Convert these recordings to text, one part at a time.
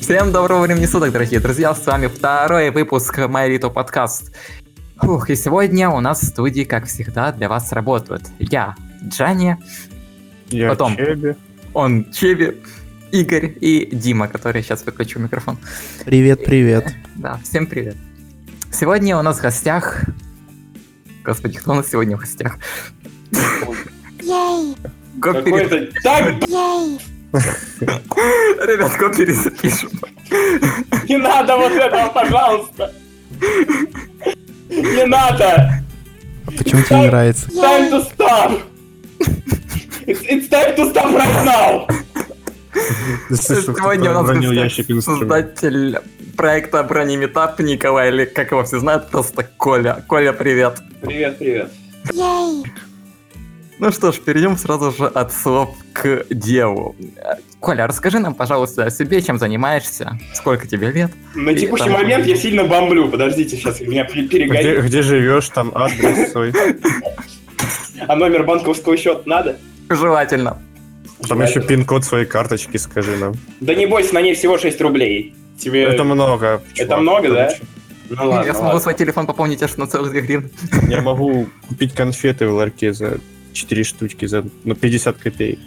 Всем доброго времени суток, дорогие друзья, с вами второй выпуск My Little Podcast. Фух, и сегодня у нас в студии, как всегда, для вас работают я, Джани, Я Потом. Чеби. он Чеби, Игорь и Дима, который сейчас выключу микрофон. Привет, привет. Да, всем привет. Сегодня у нас в гостях... Господи, кто у нас сегодня в гостях? Ей, Копери... Какой-то... Так, Ребят, копери запишем. не надо вот этого, пожалуйста. Не надо. А почему тебе не нравится? It's time to stop. It's, it's time to stop right now. Сегодня у нас создатель проекта Бронеметап Николай, или как его все знают, просто Коля. Коля, привет. Привет, привет. Ну что ж, перейдем сразу же от слов к делу. Коля, расскажи нам, пожалуйста, о себе, чем занимаешься, сколько тебе лет. На текущий там- момент я сильно бомблю. Подождите, сейчас меня пере- Где, где живешь, там адрес свой. А номер банковского счета надо? Желательно. Там еще пин-код своей карточки скажи нам. Да не бойся, на ней всего 6 рублей. Тебе... Это много. чувак, много, да? Ну ладно, Я смогу ладно. свой телефон пополнить аж на целых 2 гривны. Я могу купить конфеты в ларьке за 4 штучки за ну, 50 копеек.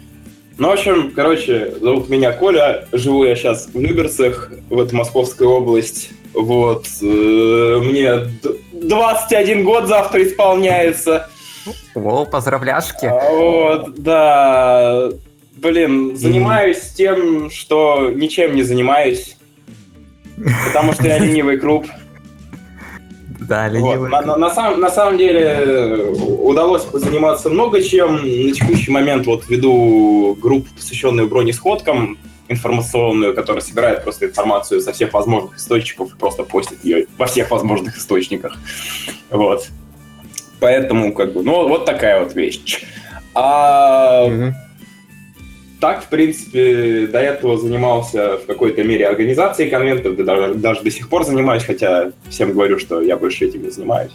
Ну, в общем, короче, зовут меня Коля, живу я сейчас в Люберцах, вот Московская область. Вот, э, мне д- 21 год завтра исполняется. Воу, поздравляшки. А, Вот, да. Блин, занимаюсь тем, что ничем не занимаюсь. Потому что я ленивый круп. Да, Вот. ленивый. На, на- на самом, на самом деле э, удалось заниматься много чем. На текущий момент вот веду группу, посвященную бронесходкам, информационную, которая собирает просто информацию со всех возможных источников и просто постит ее во всех возможных источниках. Вот. Поэтому, как бы, ну, вот такая вот вещь. А Мгм. Так, в принципе, до этого занимался в какой-то мере организацией конвентов, да даже, даже до сих пор занимаюсь, хотя всем говорю, что я больше этим не занимаюсь.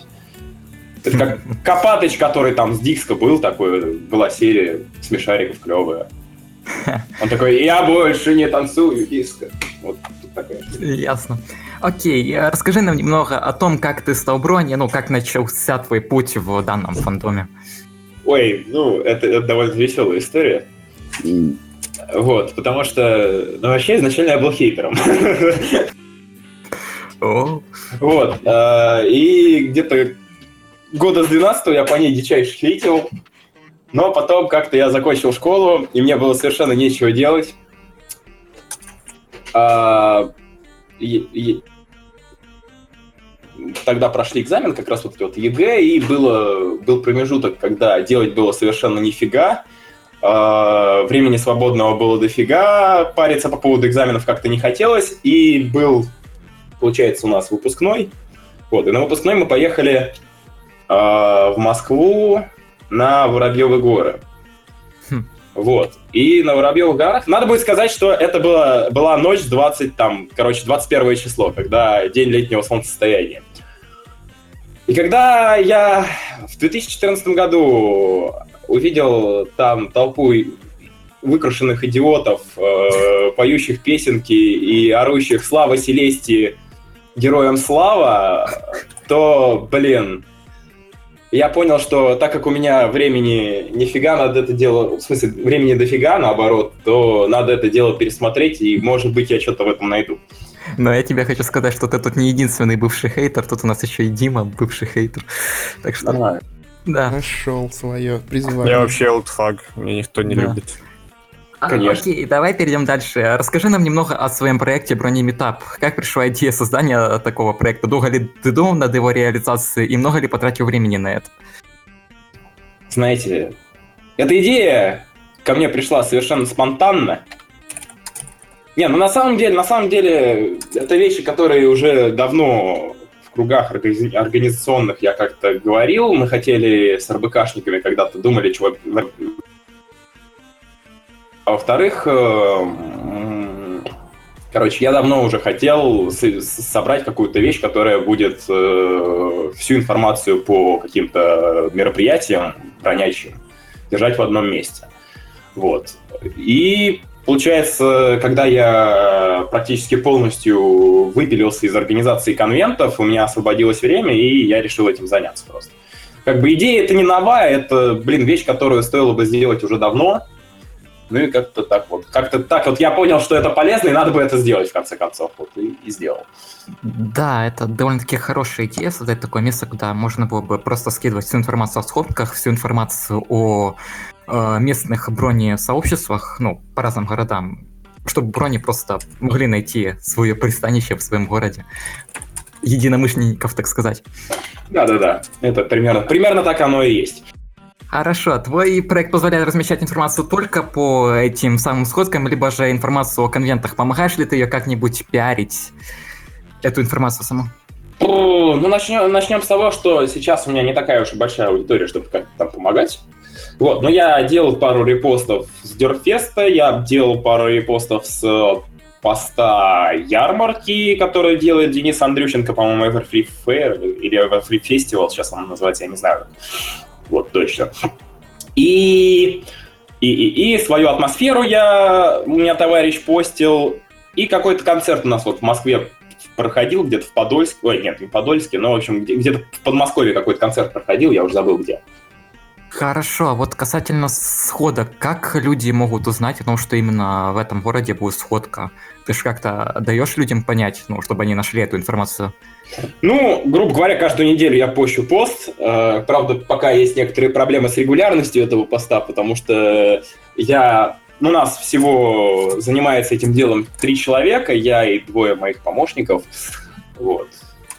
Это как Копатыч, который там с Дикска был, такой, была серия смешариков клевая. Он такой, я больше не танцую диско. Вот такая. Ясно. Окей, э, расскажи нам немного о том, как ты стал брони, ну, как начался твой путь в данном фандоме. Ой, ну, это, это довольно веселая история. Вот, потому что, ну, вообще, изначально я был хейтером. Вот. э, И где-то года с 12 я по ней дичайше хейтил. Но потом как-то я закончил школу, и мне было совершенно нечего делать. А, Тогда прошли экзамен, как раз вот ЕГЭ, и было, был промежуток, когда делать было совершенно нифига. А, Времени свободного было дофига, париться по поводу экзаменов как-то не хотелось, и был, получается, у нас выпускной, вот, и на выпускной мы поехали э, в Москву на Воробьевы горы. Хм. Вот. И на Воробьевых горах... Надо будет сказать, что это была, была ночь 20, там, короче, 21 число, когда день летнего солнцестояния. И когда я в 2014 году увидел там толпу выкрашенных идиотов, э, поющих песенки и орущих «Слава Селестии!» героям слава, то, блин, я понял, что так как у меня времени нифига надо это дело, в смысле, времени дофига, наоборот, то надо это дело пересмотреть, и, может быть, я что-то в этом найду. Но я тебе хочу сказать, что ты тут не единственный бывший хейтер, тут у нас еще и Дима, бывший хейтер. Так что, Нормально. Да. Нашел свое призвание. Я вообще олдфаг, меня никто не Да. любит. А, Конечно. Окей, давай перейдем дальше. Расскажи нам немного о своем проекте Бронеметап. Как пришла идея создания такого проекта? Долго ли ты думал над его реализацией и много ли потратил времени на это? Знаете, эта идея ко мне пришла совершенно спонтанно. Не, ну на самом деле, на самом деле, это вещи, которые уже давно кругах органи- организационных я как-то говорил. Мы хотели с РБКшниками когда-то думали, чего... А во-вторых, э, короче, я давно уже хотел собрать какую-то вещь, которая будет э, всю информацию по каким-то мероприятиям бронящим держать в одном месте. Вот. И получается, когда я практически полностью выпилился из организации конвентов, у меня освободилось время, и я решил этим заняться просто. Как бы идея это не новая, это, блин, вещь, которую стоило бы сделать уже давно. Ну и как-то так вот. Как-то так вот я понял, что это полезно, и надо бы это сделать в конце концов. Вот и, и сделал. Да, это довольно-таки хорошая идея, создать такое место, куда можно было бы просто скидывать всю информацию о сходках, всю информацию о э, местных брони-сообществах, ну, по разным городам, чтобы брони просто могли найти свое пристанище в своем городе. Единомышленников, так сказать. Да-да-да, это примерно, примерно так оно и есть. Хорошо, твой проект позволяет размещать информацию только по этим самым сходкам, либо же информацию о конвентах. Помогаешь ли ты ее как-нибудь пиарить, эту информацию саму? Ну, начнем, начнем с того, что сейчас у меня не такая уж и большая аудитория, чтобы как-то там помогать. Вот, но я делал пару репостов с Дерфеста, я делал пару репостов с поста ярмарки, которую делает Денис Андрющенко, по-моему, Everfree Fair или Everfree Festival, сейчас он называется, я не знаю. Вот, точно. И, и, и, и свою атмосферу я, у меня товарищ постил, и какой-то концерт у нас вот в Москве проходил, где-то в Подольске, ой, нет, не в Подольске, но, в общем, где-то в Подмосковье какой-то концерт проходил, я уже забыл где. Хорошо, а вот касательно схода, как люди могут узнать о том, что именно в этом городе будет сходка? Ты же как-то даешь людям понять, ну, чтобы они нашли эту информацию? Ну, грубо говоря, каждую неделю я пощу пост. Э, правда, пока есть некоторые проблемы с регулярностью этого поста, потому что я... Ну, у нас всего занимается этим делом три человека, я и двое моих помощников. Вот.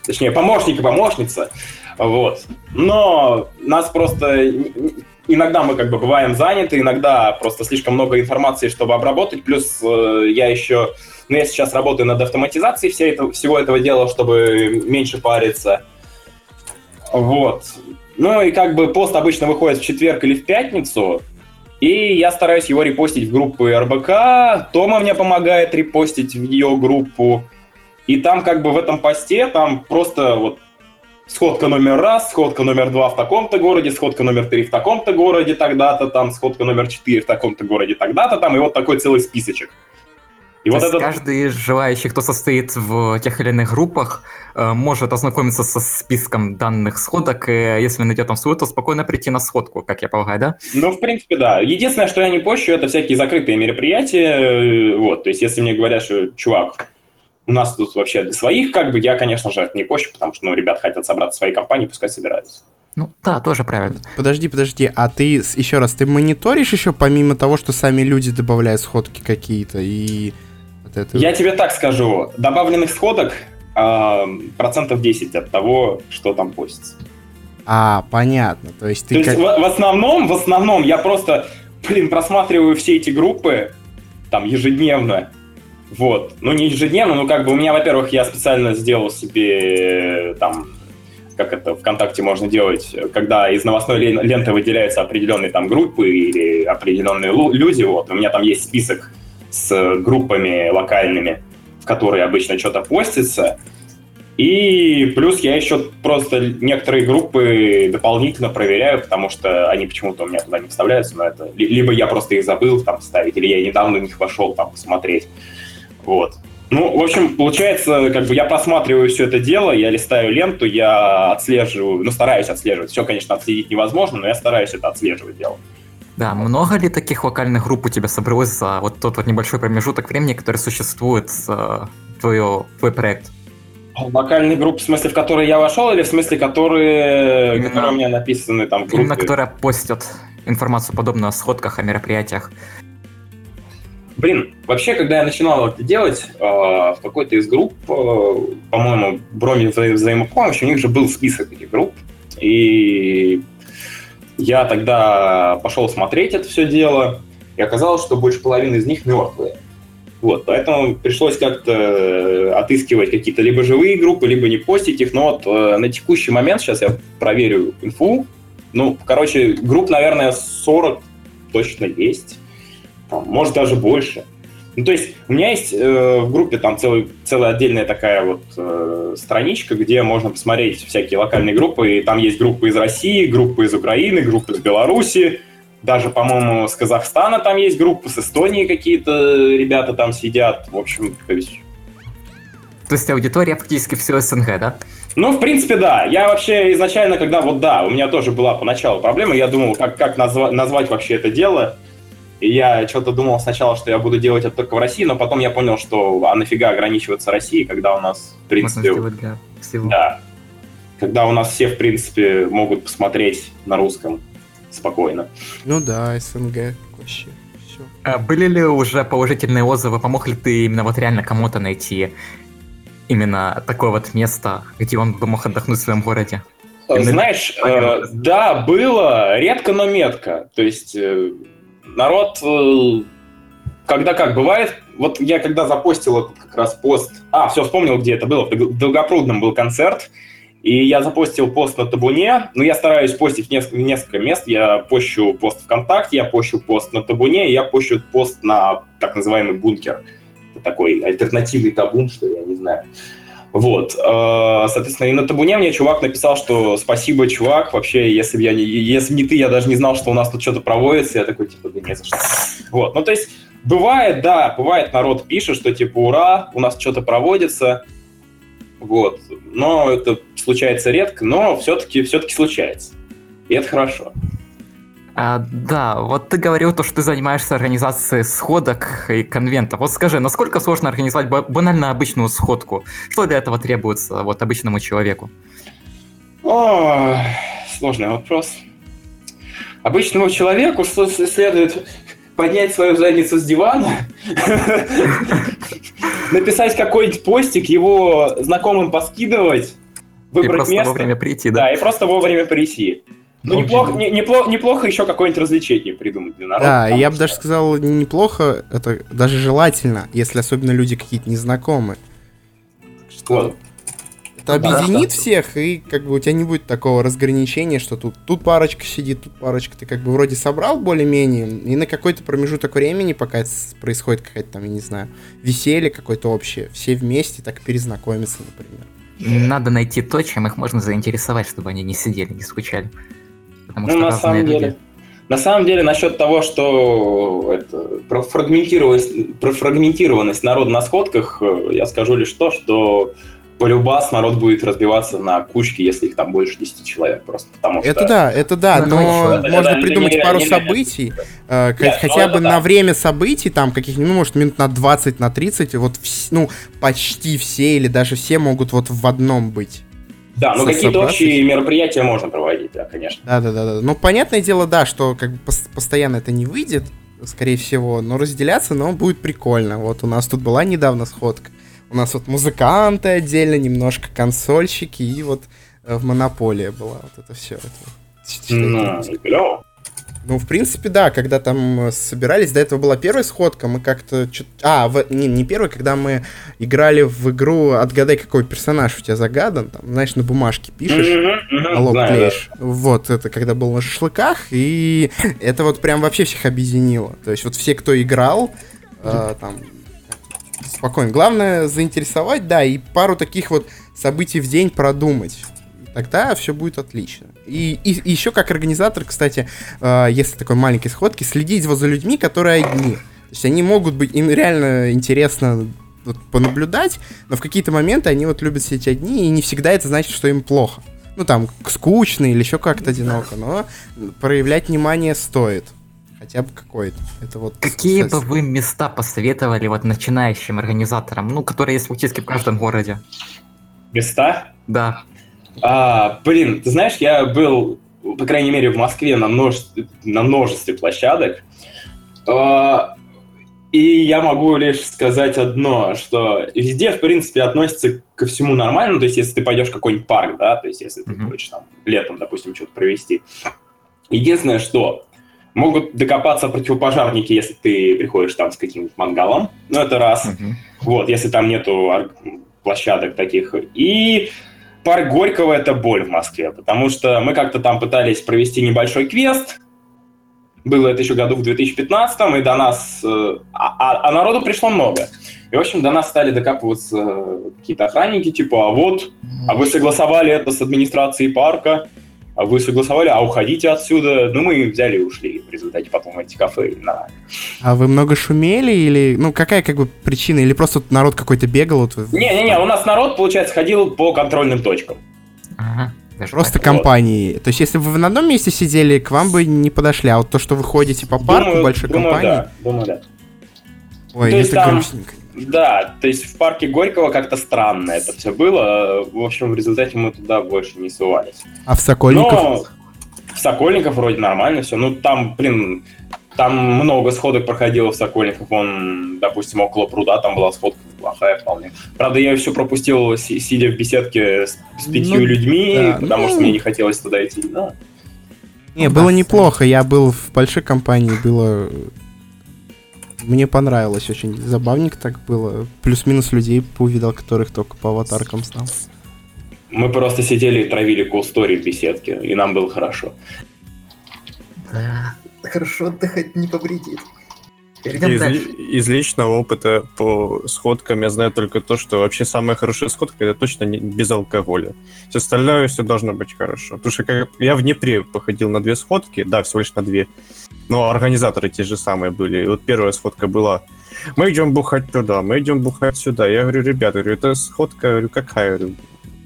Точнее, помощник и помощница. Вот. Но нас просто иногда мы как бы бываем заняты, иногда просто слишком много информации, чтобы обработать. Плюс э, я еще, ну я сейчас работаю над автоматизацией все это, всего этого дела, чтобы меньше париться. Вот. Ну и как бы пост обычно выходит в четверг или в пятницу, и я стараюсь его репостить в группы РБК. Тома мне помогает репостить в ее группу. И там как бы в этом посте, там просто вот сходка номер раз, сходка номер два в таком-то городе, сходка номер три в таком-то городе тогда-то, там сходка номер четыре в таком-то городе тогда-то, там, и вот такой целый списочек. И То вот есть этот... каждый желающий, кто состоит в тех или иных группах, э, может ознакомиться со списком данных сходок, и если найдет там свою, то спокойно прийти на сходку, как я полагаю, да? Ну, в принципе, да. Единственное, что я не пощу, это всякие закрытые мероприятия. Вот, то есть, если мне говорят, что, чувак, у нас тут вообще для своих, как бы, я, конечно же, не пощу, потому что, ну, ребят хотят собраться в своей компании, пускай собираются. Ну, да, тоже правильно. Подожди, подожди, а ты, еще раз, ты мониторишь еще, помимо того, что сами люди добавляют сходки какие-то и... Вот это... Я тебе так скажу, добавленных сходок э, процентов 10 от того, что там постится. А, понятно, то есть ты... То как... есть в, в основном, в основном я просто, блин, просматриваю все эти группы, там, ежедневно, вот. Ну, не ежедневно, но как бы у меня, во-первых, я специально сделал себе там как это ВКонтакте можно делать, когда из новостной ленты выделяются определенные там группы или определенные люди, вот, у меня там есть список с группами локальными, в которые обычно что-то постится, и плюс я еще просто некоторые группы дополнительно проверяю, потому что они почему-то у меня туда не вставляются, но это либо я просто их забыл там ставить, или я недавно в них вошел там посмотреть. Вот. Ну, в общем, получается, как бы я просматриваю все это дело, я листаю ленту, я отслеживаю, ну, стараюсь отслеживать. Все, конечно, отследить невозможно, но я стараюсь это отслеживать дело. Да, много ли таких локальных групп у тебя собралось за вот тот вот небольшой промежуток времени, который существует э, твой, твой проект? Локальные группы, в смысле, в которые я вошел, или в смысле, которые, Именно... которые у меня написаны там в группе? Именно, которые постят информацию подобную о сходках, о мероприятиях. Блин, вообще, когда я начинал это делать, э, в какой-то из групп, э, по-моему, Броми вза- взаимопомощи, у них же был список этих групп, и я тогда пошел смотреть это все дело, и оказалось, что больше половины из них мертвые. Вот, поэтому пришлось как-то отыскивать какие-то либо живые группы, либо не постить их. Но вот э, на текущий момент, сейчас я проверю инфу, ну, короче, групп, наверное, 40 точно есть может даже больше. Ну, то есть у меня есть э, в группе там целый, целая отдельная такая вот э, страничка, где можно посмотреть всякие локальные группы, и там есть группы из России, группы из Украины, группы из Беларуси, даже, по-моему, с Казахстана там есть группа, с Эстонии какие-то ребята там сидят. В общем, то есть... То есть аудитория практически все СНГ, да? Ну, в принципе, да. Я вообще изначально, когда вот да, у меня тоже была поначалу проблема, я думал, как, как назва- назвать вообще это дело. И я что-то думал сначала, что я буду делать это только в России, но потом я понял, что а нафига ограничиваться Россией, когда у нас, в принципе... Можно всего. Да. Когда у нас все, в принципе, могут посмотреть на русском спокойно. Ну да, СНГ вообще. Все. А были ли уже положительные отзывы? Помог ли ты именно вот реально кому-то найти именно такое вот место, где он бы мог отдохнуть в своем городе? Именно- Знаешь, э, да, было, редко, но метко. То есть э, народ, э, когда как бывает, вот я когда запостил этот как раз пост, а, все, вспомнил, где это было, в Дол- Долгопрудном был концерт, и я запостил пост на Табуне, ну, я стараюсь постить несколько, несколько мест, я пощу пост ВКонтакте, я пощу пост на Табуне, я пощу пост на так называемый бункер. Такой альтернативный табун, что я не знаю. Вот, э, соответственно, и на табуне мне чувак написал, что спасибо, чувак, вообще, если бы я не, если не ты, я даже не знал, что у нас тут что-то проводится, я такой, типа, да не за что. Вот, ну, то есть, бывает, да, бывает, народ пишет, что, типа, ура, у нас что-то проводится, вот, но это случается редко, но все-таки, все-таки случается, и это хорошо. А, да, вот ты говорил то, что ты занимаешься организацией сходок и конвентов. Вот скажи, насколько сложно организовать ба- банально обычную сходку? Что для этого требуется вот обычному человеку? О, сложный вопрос. Обычному человеку следует поднять свою задницу с дивана, написать какой-нибудь постик, его знакомым поскидывать, И выбрать просто место. вовремя прийти, Да, да? и просто вовремя прийти. Ну, Ну, неплохо, не- неплохо, неплохо еще какое-нибудь развлечение придумать для народа. Да, я бы что- даже сказал, неплохо, это даже желательно, если особенно люди какие-то незнакомые. Вот. Это объединит да. всех, и как бы у тебя не будет такого разграничения, что тут, тут парочка сидит, тут парочка. Ты как бы вроде собрал более-менее, и на какой-то промежуток времени, пока происходит какая-то там, я не знаю, веселье какое-то общее, все вместе так перезнакомиться, например. Надо найти то, чем их можно заинтересовать, чтобы они не сидели, не скучали. Потому Ну, что на разные самом люди. деле. На самом деле, насчет того, что это, про фрагментированность, про фрагментированность народа на сходках, э, я скажу лишь то, что полюбас народ будет разбиваться на кучки, если их там больше 10 человек просто. Потому Это что... да, это да, Ну, но это- это- можно это придумать нереально- пару нереально. событий, э, Нет, ну хотя это бы да. на время событий, там каких-нибудь, ну, может, минут на 20, на 30, вот, ну, почти все или даже все могут вот в одном быть. Да, но со- какие-то общие мероприятия можно проводить, да, конечно. Да, да, да, да. Ну, понятное дело, да, что как бы пос- постоянно это не выйдет, скорее всего, но разделяться, но будет прикольно. Вот у нас тут была недавно сходка. У нас вот музыканты отдельно, немножко консольщики, и вот э, в Монополия была вот это все. Ну, клево. Ну, в принципе, да, когда там э, собирались, до этого была первая сходка, мы как-то... А, в- не, не первая, когда мы играли в игру «Отгадай, какой персонаж у тебя загадан», там, знаешь, на бумажке пишешь, знаю, да. клеишь. Вот, это когда был на шашлыках, и это вот прям вообще всех объединило. То есть вот все, кто играл, э, там, спокойно. Главное заинтересовать, да, и пару таких вот событий в день продумать. Тогда все будет отлично. И, и, еще как организатор, кстати, э, если такой маленькой сходки, следить вот за людьми, которые одни. То есть они могут быть, им реально интересно вот, понаблюдать, но в какие-то моменты они вот любят сидеть одни, и не всегда это значит, что им плохо. Ну там, скучно или еще как-то одиноко, но проявлять внимание стоит. Хотя бы какое-то. Это вот... Какие бы вы места посоветовали вот начинающим организаторам, ну, которые есть практически в каждом городе? Места? Да. А, блин, ты знаешь, я был, по крайней мере, в Москве на множестве, на множестве площадок. А, и я могу лишь сказать одно, что везде, в принципе, относится ко всему нормально. То есть, если ты пойдешь в какой-нибудь парк, да, то есть, если ты Мгм. хочешь там летом, допустим, что-то провести. Единственное, что могут докопаться противопожарники, если ты приходишь там с каким-нибудь мангалом. Ну, это раз. Мгм. Вот, если там нету площадок таких. И парк Горького — это боль в Москве, потому что мы как-то там пытались провести небольшой квест. Было это еще году в 2015 и до нас... э, А, а- а народу пришло много. И, в общем, до нас стали докапываться э, какие-то охранники, типа, а вот, а вы согласовали это с администрацией парка, вы согласовали, а уходите отсюда. Ну, мы взяли и ушли в результате потом эти кафе. На... А вы много шумели или... Ну, какая как бы причина? Или просто народ какой-то бегал? Вот, Не-не-не, у нас народ, получается, ходил по контрольным точкам. Ага, даже Просто так. компании. То есть, если бы вы на одном месте сидели, к вам бы не подошли. А вот то, что вы ходите по парку Думаю- большой думаю, компании... да, думаю, да. Ой, То есть это там- грустненько. Да, то есть в парке Горького как-то странно это все было. В общем, в результате мы туда больше не сувались. А в Сокольниках? Но в Сокольников вроде нормально все. Ну, там, блин, там много сходок проходило в Сокольниках. Вон, допустим, около пруда там была сходка неплохая вполне. Правда, я все пропустил, си- сидя в беседке с, с пятью Ну, людьми, да, потому ну. что мне не хотелось туда идти. Да. Не, Ну, было неплохо. Я был в большой компании, было... Мне понравилось очень. Забавненько так было. Плюс-минус людей увидел, которых только по аватаркам знал. Мы просто сидели и травили кулстори в беседке, и нам было хорошо. Да, хорошо отдыхать не повредит. Из, из личного опыта по сходкам я знаю только то, что вообще самая хорошая сходка это точно не, без алкоголя. Все остальное все должно быть хорошо. Потому что как, я в Днепре походил на две сходки, да, всего лишь на две. Но организаторы те же самые были. И вот первая сходка была. Мы идем бухать туда, мы идем бухать сюда. Я говорю, ребята, говорю, это сходка, говорю, какая? Говорю,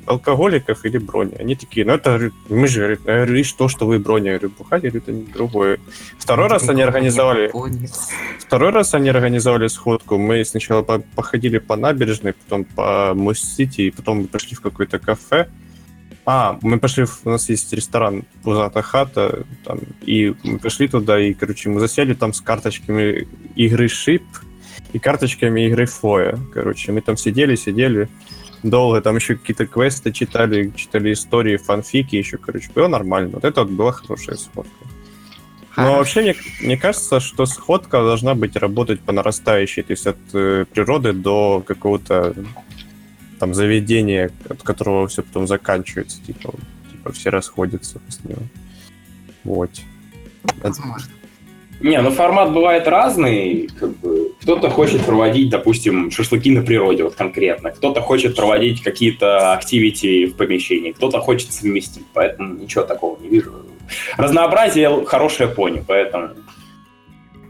алкоголиков или брони? Они такие, ну это, мы же, я говорю, и что, что вы брони? Я говорю, бухать, я говорю, это не другое. Второй раз они организовали... Второй раз они организовали сходку. Мы сначала по- походили по набережной, потом по Мост-Сити, и потом мы пошли в какое-то кафе. А, мы пошли, у нас есть ресторан Пузата хата, там, и мы пошли туда, и, короче, мы засели там с карточками игры Шип и карточками игры Фоя. Короче, мы там сидели, сидели долго, там еще какие-то квесты читали, читали истории, фанфики еще, короче, было нормально. Вот это вот была хорошая сходка. Но вообще, мне, мне кажется, что сходка должна быть работать по нарастающей, то есть от э, природы до какого-то там заведения, от которого все потом заканчивается, типа, типа все расходятся после него. Вот. Возможно. Не, ну формат бывает разный. Как бы, кто-то хочет проводить, допустим, шашлыки на природе, вот конкретно. Кто-то хочет проводить какие-то активити в помещении. Кто-то хочет совместить. Поэтому ничего такого не вижу. Разнообразие хорошее пони, поэтому...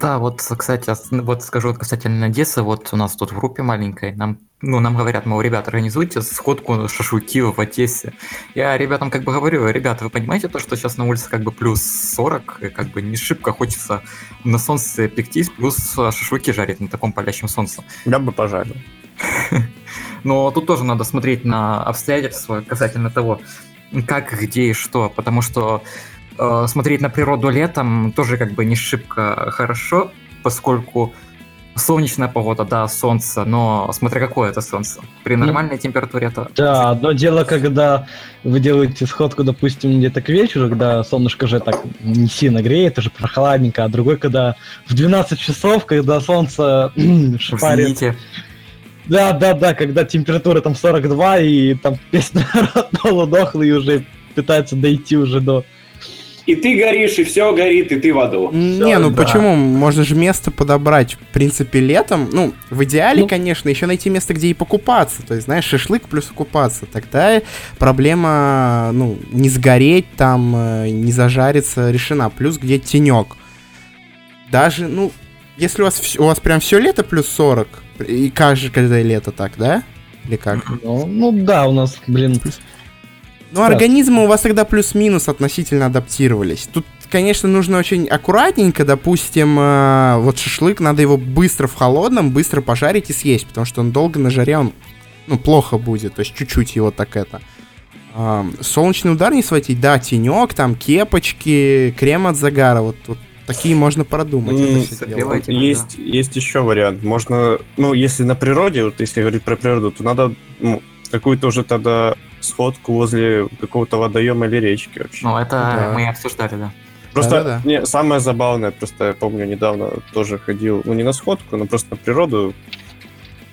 Да, вот, кстати, вот скажу вот касательно Одессы, вот у нас тут в группе маленькой, нам, ну, нам говорят, мол, ребята, организуйте сходку шашлыки в Одессе. Я ребятам как бы говорю, ребята, вы понимаете то, что сейчас на улице как бы плюс 40, и как бы не шибко хочется на солнце пектись, плюс шашлыки жарить на таком палящем солнце. Я бы пожарил. Но тут тоже надо смотреть на обстоятельства касательно того, как, где и что, потому что э, смотреть на природу летом тоже как бы не шибко хорошо, поскольку солнечная погода, да, солнце, но смотря какое это солнце. При нормальной температуре это... Да, одно дело, когда вы делаете сходку, допустим, где-то к вечеру, когда солнышко уже так не сильно греет, уже прохладненько, а другой, когда в 12 часов, когда солнце шпарит. Извините, Да, да, да, когда температура там 42, и там весь народ полудохлый уже пытается дойти уже до... И ты горишь, и все горит, и ты в аду. Не, ну да. почему? Можно же место подобрать, в принципе, летом. Ну, в идеале, Ну. конечно, еще найти место, где и покупаться. То есть, знаешь, шашлык плюс окупаться. Тогда проблема, ну, не сгореть там, э, не зажариться решена. Плюс где тенек. Даже, ну, если у вас, вс- у вас прям все лето плюс 40, и каждое лето так, да? Или как? Ну, ну да, у нас, блин, Ну, Да. организмы у вас тогда плюс-минус относительно адаптировались. Тут, конечно, нужно очень аккуратненько, допустим, э, вот шашлык, надо его быстро в холодном, быстро пожарить и съесть, потому что он долго на жаре, он, ну, плохо будет, то есть чуть-чуть его так это. А, солнечный удар не схватить, да, тенек, там, кепочки, крем от загара, вот, вот такие можно продумать. Это. Давайте, Есть, есть еще вариант. Можно, ну, если на природе, вот если говорить про природу, то надо ну, какую-то уже тогда сходку возле какого-то водоема или речки вообще. ну это Да. мы и обсуждали, да. Просто Да-да-да. не, самое забавное, просто я помню, недавно тоже ходил, ну не на сходку, но просто на природу.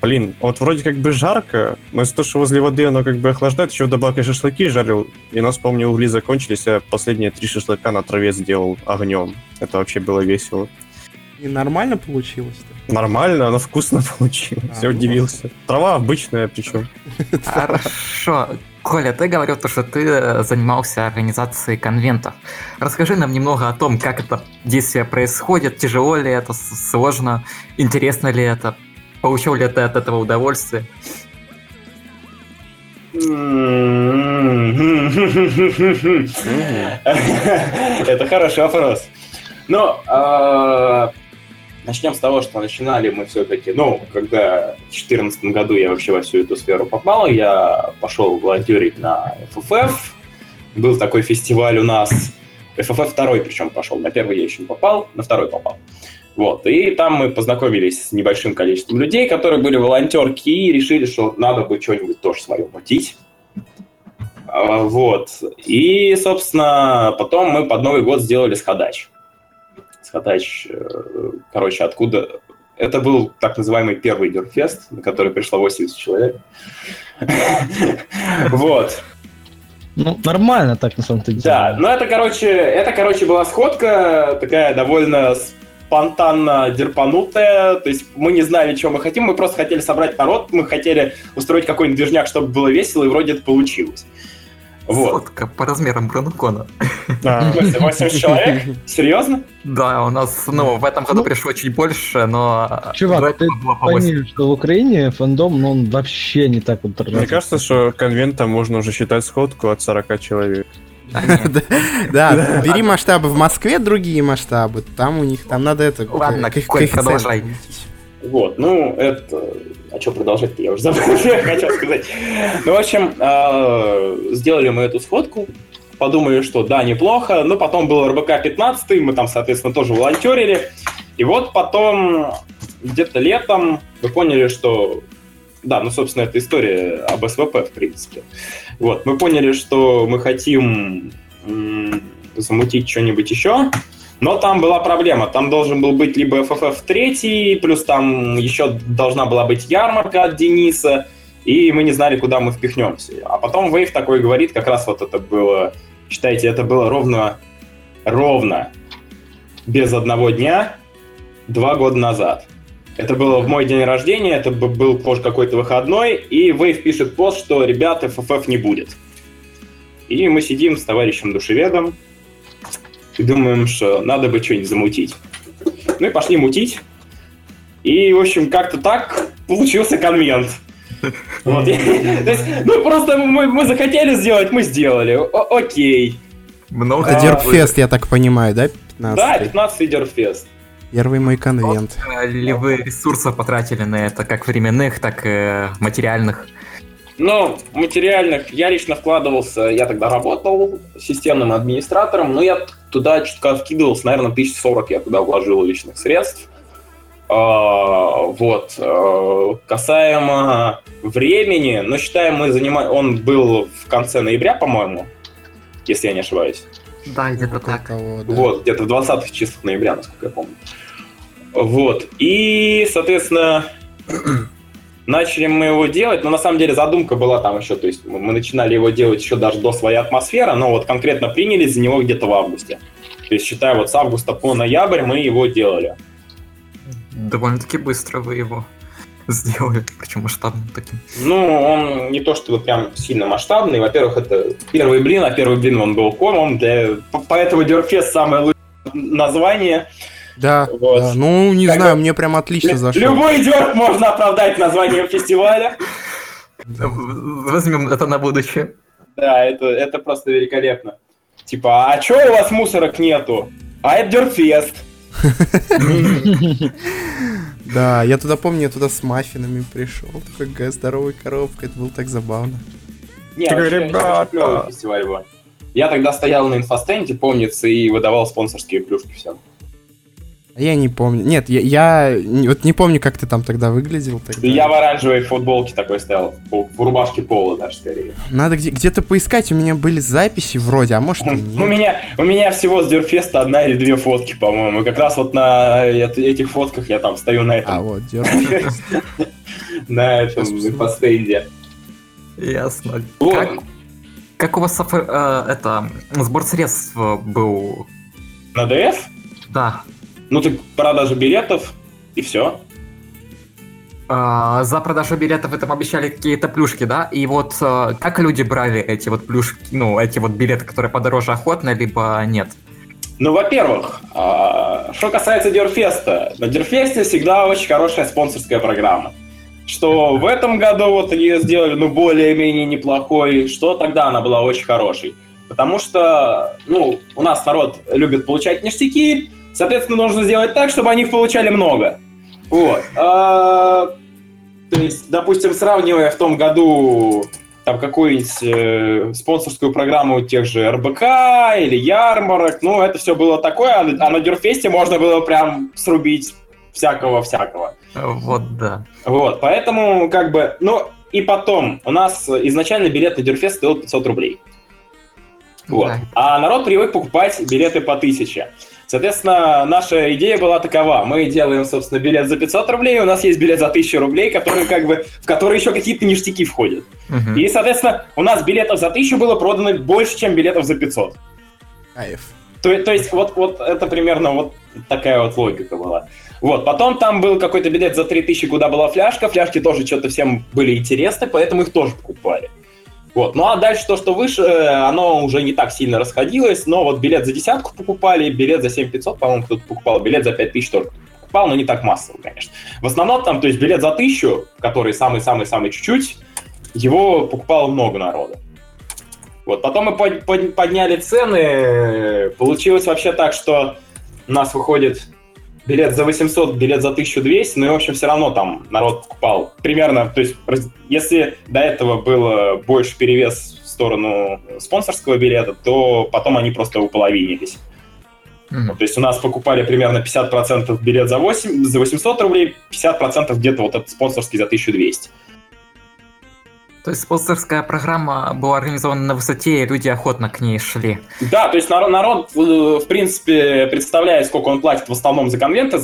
Блин, вот вроде как бы жарко, но из-за того, что возле воды оно как бы охлаждает, еще вдобавок я шашлыки жарил, и нас, помню, угли закончились, я последние три шашлыка на траве сделал огнем. Это вообще было весело. И нормально получилось-то? Нормально, оно вкусно получилось. А, я ну удивился. Трава обычная причем. Хорошо. Коля, ты говорил, то, что ты э, занимался организацией конвентов. Расскажи нам немного о том, как это действие происходит, тяжело ли это, сложно, интересно ли это, получил ли ты от этого удовольствие. Это хороший вопрос. Ну, а, начнем с того, что начинали мы все-таки, ну, когда в 2014 году я вообще во всю эту сферу попал, я пошел волонтерить на FFF, был такой фестиваль у нас, FFF второй причем пошел, на первый я еще не попал, на второй попал. Вот, и там мы познакомились с небольшим количеством людей, которые были волонтерки, и решили, что надо бы что-нибудь тоже свое мутить. А, Вот. И, собственно, потом мы под Новый год сделали сходач. Сходач, э, короче, откуда... Это был так называемый первый Дюрфест, на который пришло 80 человек. Вот. Ну, нормально так, на самом-то деле. Да, ну это, короче, это, короче, была сходка такая довольно спонтанно дерпанутая, то есть мы не знали, чего мы хотим, мы просто хотели собрать народ, мы хотели устроить какой-нибудь движняк, чтобы было весело, и вроде это получилось. Вот. Фотка по размерам Бронукона. А, смысле, 80 человек? Серьезно? Да, у нас, ну, в этом году Ну, пришло чуть больше, но... Чувак, ты было по 8. Пойми, что в Украине фандом, ну, он вообще не так вот Мне кажется, что конвентом можно уже считать сходку от 40 человек. Да. Да, бери масштабы в Москве, другие масштабы. Там у них, там надо это... Ладно, ко- Коль, продолжай. Вот, ну, это... А что продолжать-то, я уже забыл, что я хотел сказать. Ну, в общем, э, сделали мы эту сходку, подумали, что да, неплохо, но потом был РБК 15, мы там, соответственно, тоже волонтерили, и вот потом, где-то летом, мы поняли, что... Да, ну, собственно, это история об СВП, в принципе. Вот, мы поняли, что мы хотим замутить что-нибудь еще, но там была проблема. Там должен был быть либо FFF 3, плюс там еще должна была быть ярмарка от Дениса, и мы не знали, куда мы впихнемся. А потом Вейв такой говорит, как раз вот это было, считайте, это было ровно, ровно, без одного дня, два года назад. Это было в мой день рождения, это был позже какой-то выходной, и Вейв пишет пост, что, ребят, FFF не будет. И мы сидим с товарищем душеведом, и думаем, что надо бы что-нибудь замутить. Ну и пошли мутить. И, в общем, как-то так получился конвент. Вот. То есть, ну, просто мы, мы захотели сделать, мы сделали. О- окей. Много Это А, Дерпфест, я так понимаю, да? 15 Да, 15-й Дерфест. Первый мой конвент. Много ли вы ресурсов потратили на это, как временных, так и материальных? Ну, материальных я лично вкладывался, я тогда работал системным администратором, но я туда чутка вкидывался, наверное, 1040 я туда вложил личных средств. А, вот. а, Касаемо времени, ну, считаем, мы занимаем... Он был в конце ноября, по-моему, если я не ошибаюсь. Да, где-то так. того, да. Вот, где-то в 20-х числах ноября, насколько я помню. Вот. И, соответственно, начали мы его делать, но на самом деле задумка была там еще, то есть мы начинали его делать еще даже до своей атмосферы, но вот конкретно принялись за него где-то в августе. То есть, считая, вот с августа по ноябрь мы его делали. Довольно-таки быстро вы его сделали, причем масштабным таким. Ну, он не то чтобы прям сильно масштабный. Во-первых, это первый блин, а первый блин он был комом. Для... Поэтому Дерфест самое лучшее название. Да, Вот. да. Ну, не Тогда- знаю, мне прям отлично зашло. Любой дерг можно оправдать названием фестиваля. Возьмем это на будущее. Да, это, это просто великолепно. Типа, а чё у вас мусорок нету? А это Дерфест. Да, я туда помню, я туда с маффинами пришел. Такая здоровая коробка, это было так забавно. Не, Такой, «Ребята!» Я тогда стоял на инфостенде, помнится, и выдавал спонсорские плюшки всем. А я не помню. Нет, я, я вот не помню, как ты там тогда выглядел. Тогда. Я в оранжевой футболке такой стоял, в рубашке пола даже скорее. Надо где- где-то поискать, у меня были записи вроде, а может и У нет. меня, у меня всего с Дюрфеста одна или две фотки, по-моему. И как раз вот на эт- этих фотках я там стою на А, этом, вот, дёрг. на этом инфостенде. Ясно. Вот. Как, у вас э, это сбор средств э, был? На ДФ? Да. Ну так продажа билетов и все. А, за продажу билетов это обещали какие-то плюшки, да? И вот а, как люди брали эти вот плюшки, ну, эти вот билеты, которые подороже охотно, либо нет? Ну, во-первых, а, что касается Дерфеста, на Дерфесте всегда очень хорошая спонсорская программа. Что в этом году вот ее сделали, ну, более-менее неплохой, что тогда она была очень хорошей. Потому что, ну, у нас народ любит получать ништяки, соответственно, нужно сделать так, чтобы они их получали много. Вот. А, то есть, допустим, сравнивая в том году там какую-нибудь э, спонсорскую программу тех же РБК или ярмарок, ну, это все было такое, а, а на Дюрфесте можно было прям срубить всякого-всякого. Вот, да. Вот, поэтому, как бы, ну, и потом, у нас изначально билет на Дюрфест стоил 500 рублей. Вот. Да. А народ привык покупать билеты по 1000. Соответственно, наша идея была такова. Мы делаем, собственно, билет за 500 рублей, у нас есть билет за 1000 рублей, который как бы, в который еще какие-то ништяки входят. Мгм. И, соответственно, у нас билетов за 1000 было продано больше, чем билетов за 500. Кайф. То, то есть вот, вот это примерно вот такая вот логика была. Вот, потом там был какой-то билет за 3000, куда была фляжка. Фляжки тоже что-то всем были интересны, поэтому их тоже покупали. Вот. Ну а дальше то, что выше, э, оно уже не так сильно расходилось, но вот билет за десятку покупали, билет за 7500, по-моему, кто-то покупал, билет за 5000 только покупал, но не так массово, конечно. В основном там, то есть билет за 1000, который самый-самый-самый чуть-чуть, его покупало много народа. Вот, потом мы под- под- подняли цены, получилось вообще так, что у нас выходит билет за 800, билет за 1200, но, и, в общем, все равно там народ покупал примерно, то есть, если до этого было больше перевес в сторону спонсорского билета, то потом они просто уполовинились. Мгм. То есть у нас покупали примерно 50% билет за, 8, за 800 рублей, 50% где-то вот этот спонсорский за 1200. То есть спонсорская программа была организована на высоте, и люди охотно к ней шли. Да, то есть народ, народ, э, в принципе, представляет, сколько он платит в основном за конвенты.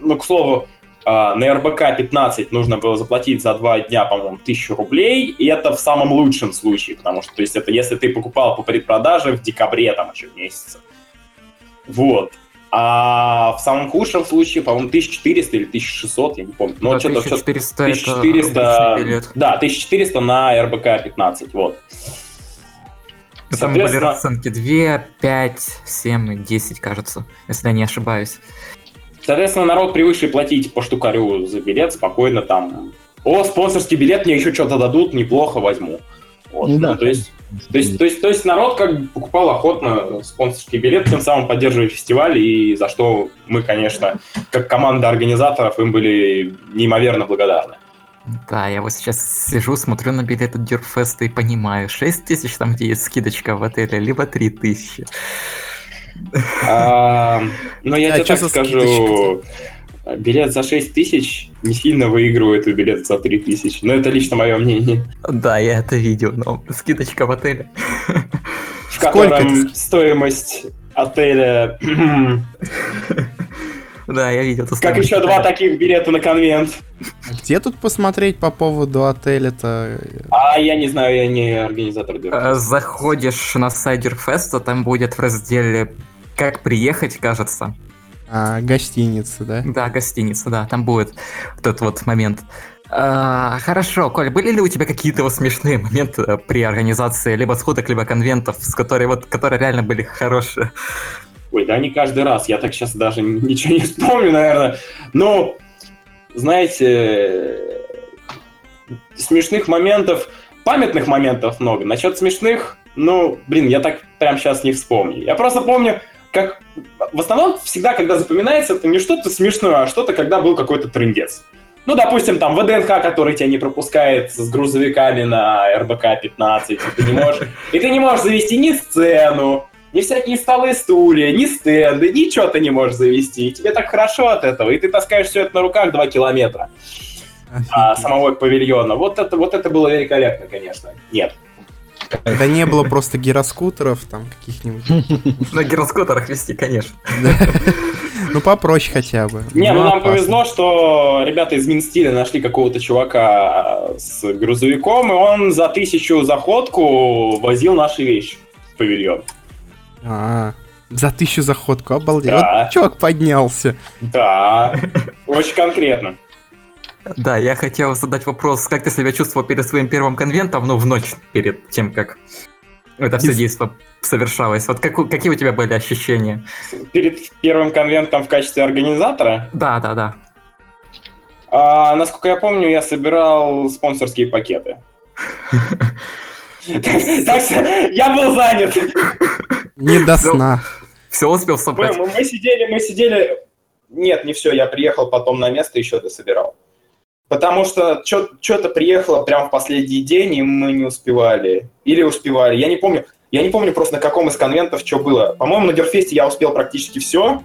Ну, к слову, а, на РБК 15 нужно было заплатить за два дня, по-моему, тысячу рублей, и это в самом лучшем случае, потому что, то есть, это если ты покупал по предпродаже в декабре, там, еще месяца. Вот. А в самом худшем случае, по-моему, 1400 или 1600, я не помню. Ну, Да, что-то, что-то 1400 это 1400, обычный билет. да, 1400 на РБК 15, вот. Ну, Там были расценки 2, 5, 7 и 10, кажется, если я не ошибаюсь. Соответственно, народ привыкший платить по штукарю за билет, спокойно там... О, спонсорский билет, мне еще что-то дадут, неплохо возьму. Вот. Ну да. Ну, то, есть, то, есть, то, есть, то есть народ как бы покупал охотно спонсорский билет, тем самым поддерживая фестиваль, и за что мы, конечно, как команда организаторов, им были неимоверно благодарны. Да, я вот сейчас сижу, смотрю на билеты Дюрфеста и понимаю, 6 тысяч там, где есть скидочка в отеле, либо 3 тысячи. А, Но я тебе так скажу, билет за 6 тысяч не сильно выигрывает у билета за 3 тысячи. Но это лично мое мнение. Да, я это видел, но скидочка в отеле. в Сколько котором это? стоимость отеля... Да, я видел. как еще два таких билета на конвент. Где тут посмотреть по поводу отеля-то? А я не знаю, я не организатор. Э. Заходишь на сайт Дюрфеста, там будет в разделе «Как приехать», кажется. А, гостиница, да? Да, гостиница, да, там будет тот вот момент. А, хорошо, Коль, были ли у тебя какие-то вот смешные моменты э, при организации либо сходок, либо конвентов, с которые вот, которые реально были хорошие? Ой, да не каждый раз. Я так сейчас даже ничего не вспомню, наверное. Но, знаете, смешных моментов, памятных моментов много. Насчет смешных, ну, блин, я так прям сейчас не вспомню. Я просто помню, как в основном всегда, когда запоминается, это не что-то смешное, а что-то, когда был какой-то трендец. Ну, допустим, там ВДНХ, который тебя не пропускает с грузовиками на РБК-15, и ты не можешь, и ты не можешь завести ни сцену, ни всякие столы, стулья, ни стенды, ничего ты не можешь завести. И тебе так хорошо от этого, и ты таскаешь все это на руках 2 километра а, самого павильона. Вот это, вот это было великолепно, конечно. Нет. Да не было просто гироскутеров там каких-нибудь. На гироскутерах вести, конечно. Ну попроще хотя бы. Не, ну нам опасно. повезло, что ребята из Минстиля нашли какого-то чувака с грузовиком, и он за тысячу заходку возил наши вещи в павильон. А, за тысячу заходку, обалдеть. Да. Вот чувак поднялся. Да, очень конкретно. Да, я хотел задать вопрос, как ты себя чувствовал перед своим первым конвентом, ну, в ночь перед тем, как это все действо совершалось. Вот как, какие у тебя были ощущения? Перед первым конвентом в качестве организатора, Да, да, да. а, насколько я помню, я собирал спонсорские пакеты. Так что я был занят. Не до сна. Все успел собрать? мы- мы сидели, мы сидели... Нет, не все, я приехал потом на место, еще дособирал. Потому что что-то приехало прямо в последний день, и мы не успевали. Или успевали, я не помню. Я не помню просто на каком из конвентов что было. По-моему, на Дерфесте я успел практически все.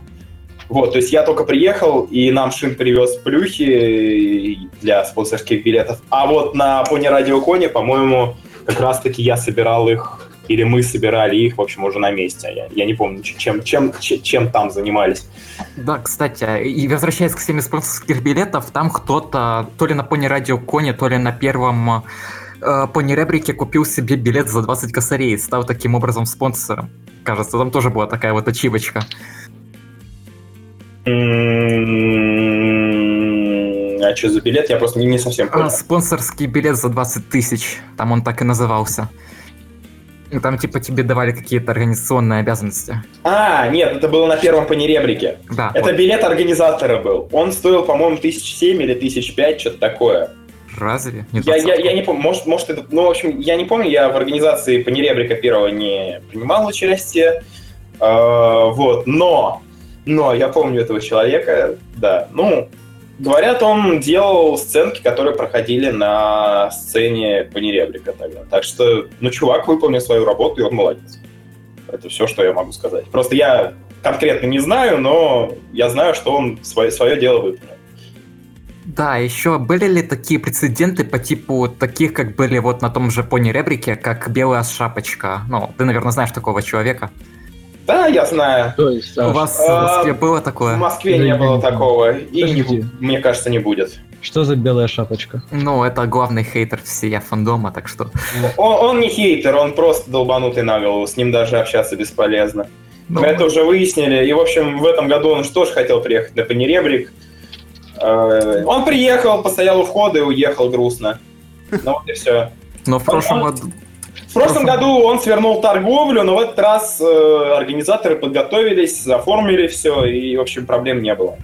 Вот, то есть я только приехал, и нам Шин привез плюхи для спонсорских билетов. А вот на Пони Радио Коне, по-моему, как раз-таки я собирал их, или мы собирали их, в общем, уже на месте. Я, я не помню, чем, чем, чем, чем там занимались. Да, кстати, и возвращаясь к теме спонсорских билетов, там кто-то то ли на Пони Радио Коне, то ли на первом э, Пони Ребрике купил себе билет за 20 косарей и стал таким образом спонсором. Кажется, там тоже была такая вот ачивочка. А что за билет? Я просто не, не совсем понял. А, спонсорский билет за 20 тысяч, там он так и назывался. И Там типа тебе давали какие-то организационные обязанности. А, нет, это было на первом панеребрике. Да, Это вот. билет организатора был. Он стоил, по-моему, тысяч семь или тысяч пять, что-то такое. разве? Не Я, я, 20? я не помню, может, может это... Ну, в общем, я не помню, я в организации панеребрика первого не принимал участие. А, вот, но... Но я помню этого человека, да. Ну, говорят, он делал сценки, которые проходили на сцене панеребрика тогда. Так что, ну, чувак выполнил свою работу, и он молодец. Это все, что я могу сказать. Просто я конкретно не знаю, но я знаю, что он свое, свое дело выполнил. Да, еще были ли такие прецеденты по типу таких, как были вот на том же Пони Ребрике, как Белая Шапочка? Ну, ты, наверное, знаешь такого человека. Да, я знаю. То есть, У Саш, вас а, в Москве было В такое? Москве не было такого. И, не мне кажется, не будет. что за белая шапочка? Ну, это главный хейтер всея фандома, так что... Он, он не хейтер, он просто долбанутый на голову. С ним даже общаться бесполезно. Ну, Мы это уже выяснили. И, в общем, в этом году он же тоже хотел приехать на Панеребрик. Э, Он приехал, постоял у входа и уехал грустно. Ну вот и все. но в прошлом году... В прошлом году он свернул торговлю, но в этот раз э, организаторы подготовились, оформили все, и, в общем, проблем не было.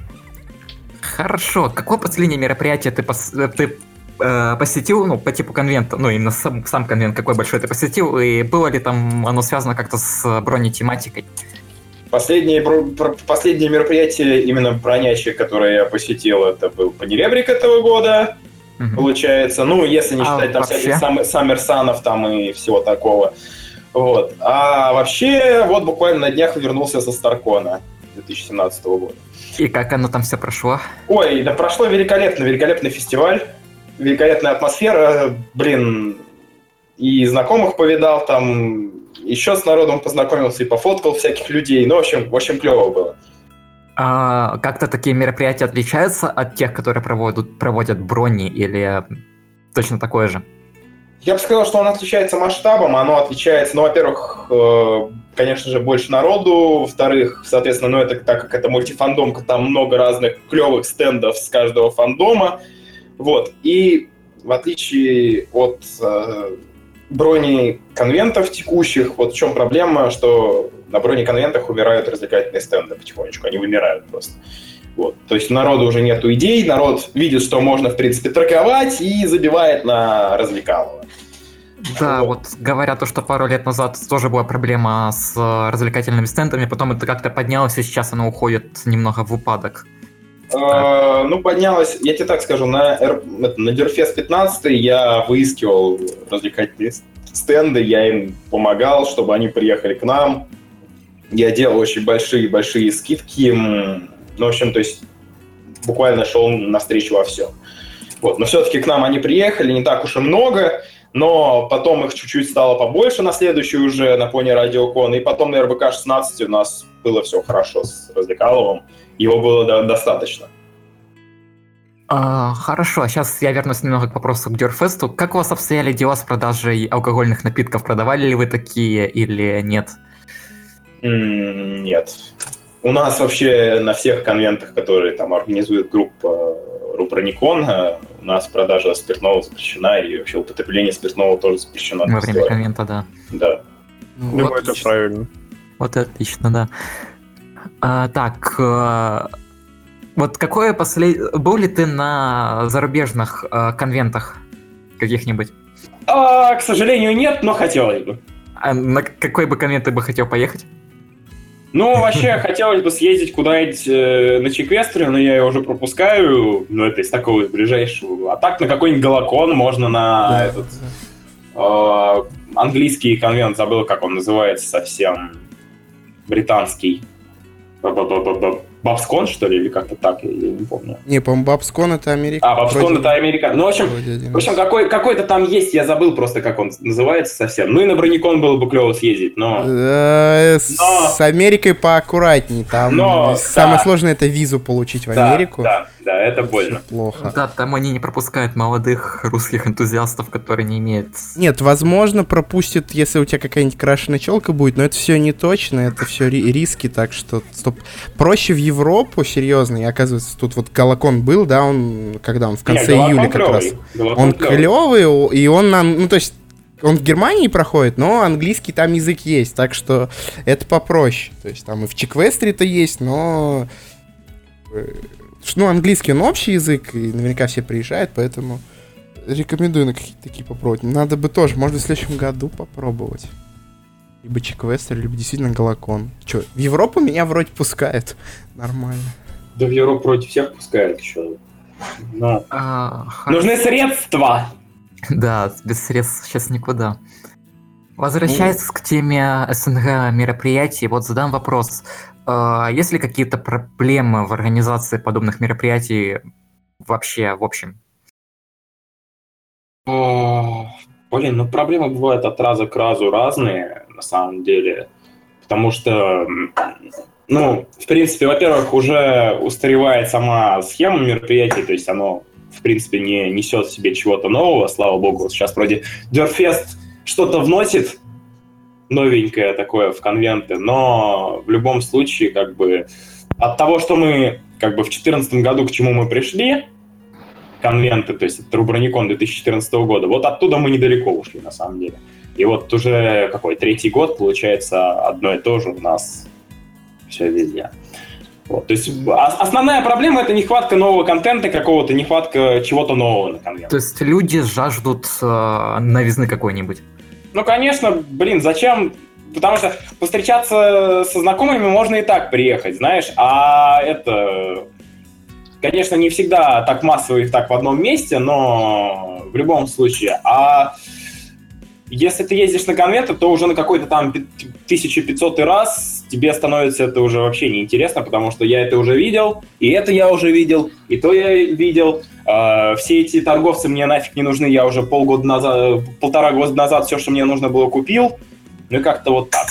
Хорошо, какое последнее мероприятие ты, пос- э, ты э, посетил, ну, по типу конвента, ну, именно сам, сам конвент какой большой ты посетил, и было ли там оно связано как-то с бронетематикой? Последнее, последнее мероприятие именно бронячее, которое я посетил, это был Панеребрик этого года, Мгм. получается. Ну, если не А считать там вообще? всяких сам- саммерсанов там и всего такого. Вот. А вообще, вот буквально на днях вернулся со Старкона 2017 года. И как оно там все прошло? Ой, да прошло великолепно, великолепный фестиваль, великолепная атмосфера, блин, и знакомых повидал там, еще с народом познакомился и пофоткал всяких людей, ну, в общем, в общем, клево было. А как-то такие мероприятия отличаются от тех, которые проводят, проводят брони, или точно такое же? Я бы сказал, что он отличается масштабом, оно отличается, ну, во-первых, э, конечно же, больше народу, во-вторых, соответственно, ну, это так как это мультифандомка, там много разных клевых стендов с каждого фандома, вот, и в отличие от э, бронеконвентов текущих, вот в чем проблема, что на бронеконвентах умирают развлекательные стенды потихонечку, они вымирают просто. Вот. То есть народу уже нету идей, народ видит, что можно, в принципе, торговать и забивает на развлекалово. Да, Вот. вот говорят, то, что пару лет назад тоже была проблема с э, развлекательными стендами, потом это как-то поднялось, и сейчас оно уходит немного в упадок. Э, Ну, поднялось, я тебе так скажу, на, на Дерфест 15 я выискивал развлекательные стенды, я им помогал, чтобы они приехали к нам. Я делал очень большие-большие скидки. Ну, в общем, то есть буквально шел навстречу во всем. Вот. Но все-таки к нам они приехали, не так уж и много, но потом их чуть-чуть стало побольше на следующий уже на Пони Радиокон, и потом на РБК 16 у нас было все хорошо с Развлекаловым, его было до- достаточно. А, хорошо, сейчас я вернусь немного к вопросу к Дюрфесту. Как у вас обстояли дела с продажей алкогольных напитков? Продавали ли вы такие или нет? Нет. У нас вообще на всех конвентах, которые там организует группа Руброникон. Э, У нас продажа спиртного запрещена, и вообще употребление спиртного тоже запрещено. Во время конвента, да. Да. Ну, Думаю, Вот это отлично. правильно. Вот отлично, да. А, так, э, вот какое послед... Был ли ты на зарубежных э, конвентах каких-нибудь? А, к сожалению, нет, но хотелось бы. А на какой бы конвент ты бы хотел поехать? Ну, вообще, хотелось бы съездить куда-нибудь э, на Чеквестрию, но я ее уже пропускаю. Ну, это из такого из ближайшего. А так на какой-нибудь Галакон можно на да, этот да. э, английский конвент, забыл, как он называется совсем. Британский. Ба-ба-ба-ба-ба. Бабскон, что ли, или как-то так, я, я не помню. Не, по-моему, Бабскон это Америка. А, Бабскон Вроде- это Америка. Ну, в общем, в общем, какой, какой-то там есть, я забыл просто, как он называется совсем. Ну и на Броникон было бы клево съездить, но... С Но- с Америкой поаккуратней. Там Но, самое да. сложное это визу получить в Америку. Да, да, это больно. Всё Плохо. Да, там они не пропускают молодых русских энтузиастов, которые не имеют... Нет, возможно, пропустят, если у тебя какая-нибудь крашеная челка будет, но это все не точно, это все риски, так что стоп. Проще в Европу, серьезно, и оказывается, тут вот Галакон был, да, он, когда он в конце Не, Галакон июля как раз. Он клевый, и он нам, ну то есть, он в Германии проходит, но английский там язык есть, так что это попроще. То есть там и в Чеквестре-то есть, но... Ну, английский он общий язык, и наверняка все приезжают, поэтому рекомендую на какие-то такие попробовать. Надо бы тоже, может, в следующем году попробовать. Либо Чеквестер, либо действительно Галакон. Че, в Европу меня вроде пускают. Нормально. Да в Европу против всех пускают еще. Но... А, Нужны средства! Да, без средств сейчас никуда. Возвращаясь к теме СНГ мероприятий, вот задам вопрос. А, Есть ли какие-то проблемы в организации подобных мероприятий вообще, в общем? Блин, ну проблемы бывают от раза к разу разные, на самом деле. Потому что, ну, в принципе, во-первых, уже устаревает сама схема мероприятий, то есть оно, в принципе, не несет в себе чего-то нового, слава богу. Сейчас вроде Дерфест что-то вносит новенькое такое в конвенты, но в любом случае, как бы, от того, что мы, как бы, в 2014 году, к чему мы пришли, конвенты, то есть Руброникон 2014 года, вот оттуда мы недалеко ушли, на самом деле. И вот уже какой, третий год, получается, одно и то же у нас все везде. Вот, то есть ос- основная проблема это нехватка нового контента какого-то, нехватка чего-то нового на конвенте. То есть люди жаждут э, новизны какой-нибудь. Ну, конечно, блин, зачем? Потому что повстречаться со знакомыми можно и так приехать, знаешь, а это, конечно, не всегда так массово их так в одном месте, но в любом случае. А если ты ездишь на конвенты, то уже на какой-то там пи- 1500 раз тебе становится это уже вообще неинтересно, потому что я это уже видел, и это я уже видел, и то я видел. А, все эти торговцы мне нафиг не нужны, я уже полгода назад, полтора года назад все, что мне нужно было, купил. Ну как-то вот так.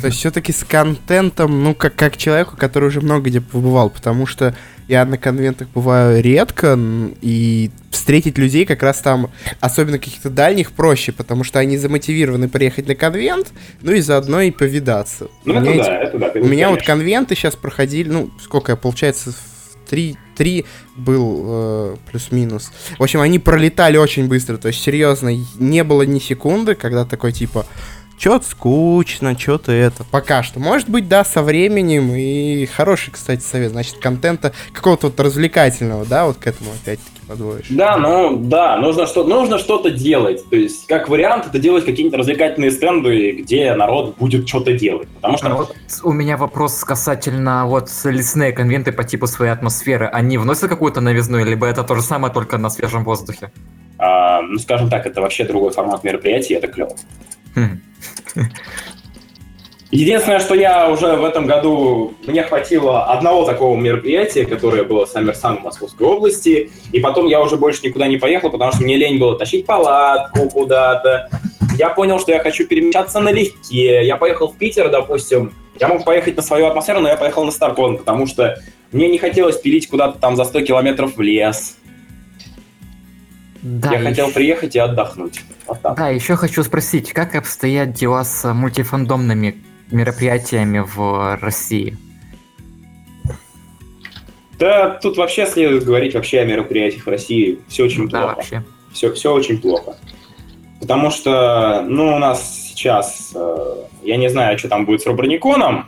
То есть все-таки с контентом, ну, как, как человеку, который уже много где побывал, потому что я на конвентах бываю редко, и встретить людей как раз там, особенно каких-то дальних, проще, потому что они замотивированы приехать на конвент, ну и заодно и повидаться. Ну У это меня эти- да, это да. У меня вот конвенты сейчас проходили, ну, сколько, получается, в три, три был э, плюс-минус. В общем, они пролетали очень быстро, то есть, серьезно, не было ни секунды, когда такой, типа, Чё-то скучно, что-то это. Пока что. Может быть, да, со временем. И хороший, кстати, совет. Значит, контента какого-то вот развлекательного, да, вот к этому опять-таки подводишь. Да, ну да, нужно, что, нужно что-то делать. То есть, как вариант, это делать какие-нибудь развлекательные стенды, где народ будет что-то делать. Потому А что вот у меня вопрос касательно вот лесные конвенты по типу своей атмосферы. Они вносят какую-то новизну, либо это то же самое, только на свежем воздухе? А, ну, скажем так, это вообще другой формат мероприятия, и это клево. Хм. Единственное, что я уже в этом году, мне хватило одного такого мероприятия, которое было Sun в Московской области, и потом я уже больше никуда не поехал, потому что мне лень было тащить палатку куда-то. Я понял, что я хочу перемещаться налегке. Я поехал в Питер, допустим, я мог поехать на свою атмосферу, но я поехал на Старкон, потому что мне не хотелось пилить куда-то там за 100 километров в лес. Да, я и- хотел приехать и отдохнуть. Вот так. Да, еще хочу спросить, как обстоят дела с мультифандомными мероприятиями в России? Да, тут вообще следует говорить вообще о мероприятиях в России. Все очень Да, плохо. вообще. Все, все очень плохо. Потому что, ну, у нас сейчас, э, я не знаю, что там будет с Руброниконом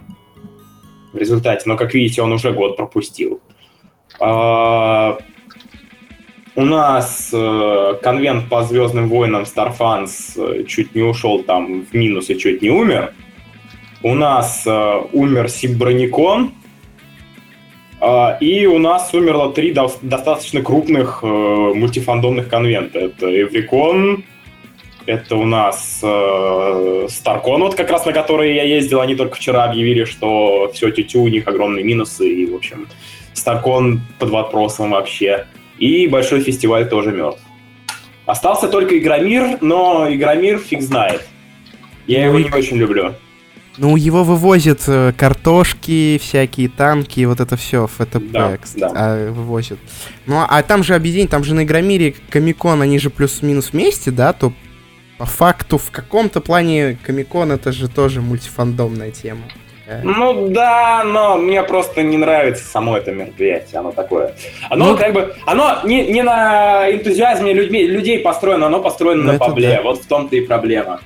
в результате, но, как видите, он уже год пропустил. У нас э, конвент по Звездным войнам Starfans э, чуть не ушел там в минус и чуть не умер. У нас э, умер Сиброникон, а, и у нас умерло три дос- достаточно крупных э, мультифандомных конвента. Это Эврикон, это у нас э, Старкон, вот как раз на который я ездил, они только вчера объявили, что все тютю, у них огромные минусы, и, в общем, Старкон под вопросом вообще. И большой фестиваль тоже мертв. Остался только Игромир, но Игромир фиг знает. Я его не очень люблю. Ну, его вывозят э, картошки, всякие танки, вот это все, ФТП, Да, да. а, вывозят. Ну, а там же объединение, там же на Игромире Комикон, они же плюс-минус вместе, да, то по факту в каком-то плане Комикон это же тоже мультифандомная тема. Ну да, но мне просто не нравится само это мероприятие, оно такое. Оно Ну- как бы, оно не, не на энтузиазме людьми, людей построено, оно построено Ну, на это пабле, да. вот в том-то и проблема.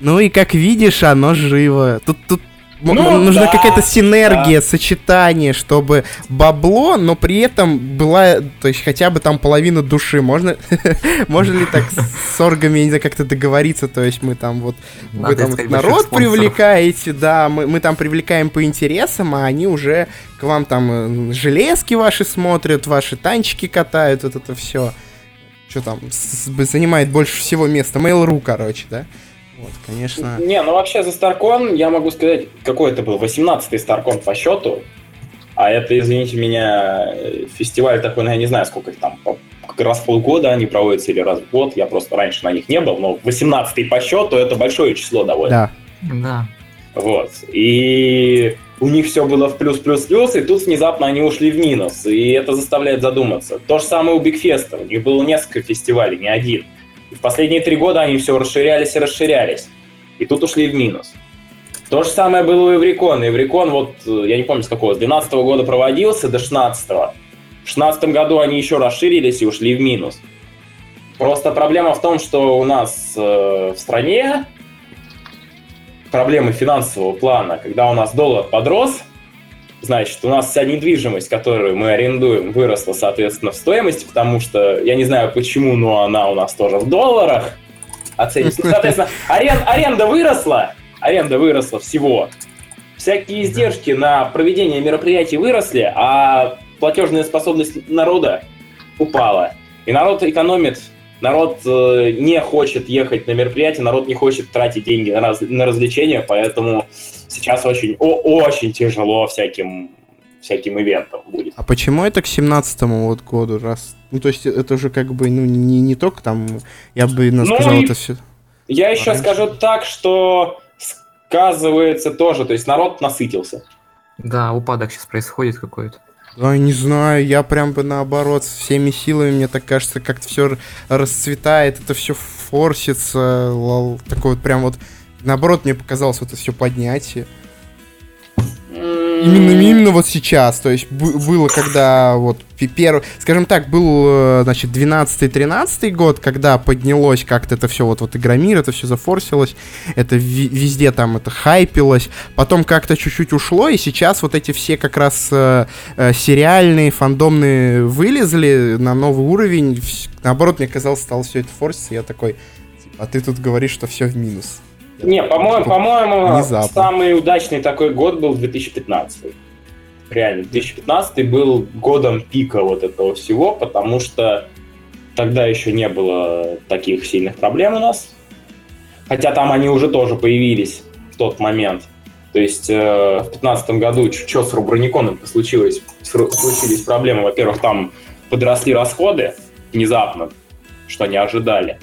Ну и как видишь, оно живо. Тут, тут Ну, нужна да, какая-то синергия, сочетание, чтобы бабло, но при этом была, то есть хотя бы там половина души. Можно, можно ли так с оргами, я не знаю, как-то договориться, то есть мы там вот, вы Надо там искать народ привлекаете, да, мы, мы там привлекаем по интересам, а они уже к вам там э, железки ваши смотрят, ваши танчики катают, вот это все. Что там, с- с- занимает больше всего места? Mail.ru, короче, да? Вот, конечно. Не, ну вообще за Старкон я могу сказать, какой это был, 18-й Старкон по счету, а это, извините меня, фестиваль такой, ну я не знаю, сколько их там, как раз в полгода они проводятся или раз в год, я просто раньше на них не был, но 18-й по счету это большое число довольно. Да. Да. Вот. И у них все было в плюс-плюс-плюс, и тут внезапно они ушли в минус. И это заставляет задуматься. То же самое у Бигфеста. У них было несколько фестивалей, не один. И в последние три года они все расширялись и расширялись. И тут ушли в минус. То же самое было у Эврикона. Эврикон, вот, э, я не помню, с какого, с 12 года проводился до 16 -го. В 16 году они еще расширились и ушли в минус. Просто проблема в том, что у нас э, в стране проблемы финансового плана, когда у нас доллар подрос, значит, у нас вся недвижимость, которую мы арендуем, выросла, соответственно, в стоимости, потому что, я не знаю почему, но она у нас тоже в долларах оценивается. Соответственно, арен- аренда выросла, аренда выросла всего. Всякие издержки на проведение мероприятий выросли, а платежная способность народа упала. И народ экономит, народ э, не хочет ехать на мероприятие, народ не хочет тратить деньги на, раз- на развлечения, поэтому сейчас очень, о- очень тяжело всяким, всяким ивентам будет. А почему это к семнадцатому вот году раз? Ну, то есть это уже как бы, ну, не, не только там, я бы ну, Ну сказал, и- это все... Я еще Раньше. скажу так, что сказывается тоже, то есть народ насытился. Да, упадок сейчас происходит какой-то. Ой, не знаю, я прям бы наоборот, всеми силами, мне так кажется, как-то все расцветает, это все форсится, лол, такой вот прям вот, наоборот, мне показалось вот это все поднятие. Именно, именно вот сейчас, то есть было, когда вот первый, скажем так, был, э, значит, 12-13 год, когда поднялось как-то это все, вот, вот Игромир, это все зафорсилось, это везде там это хайпилось, потом как-то чуть-чуть ушло, и сейчас вот эти все как раз э, э, сериальные, фандомные вылезли на новый уровень, наоборот, мне казалось, стало все это форситься, я такой, типа, а ты тут говоришь, что все в минус. Не, по-моему, по-моему, самый удачный такой год был 2015. Реально, 2015 был годом пика вот этого всего, потому что тогда еще не было таких сильных проблем у нас. Хотя там они уже тоже появились в тот момент. То есть э, в 2015 году что с Руброниконом случилось? Случились проблемы. Во-первых, там подросли расходы внезапно, что не ожидали.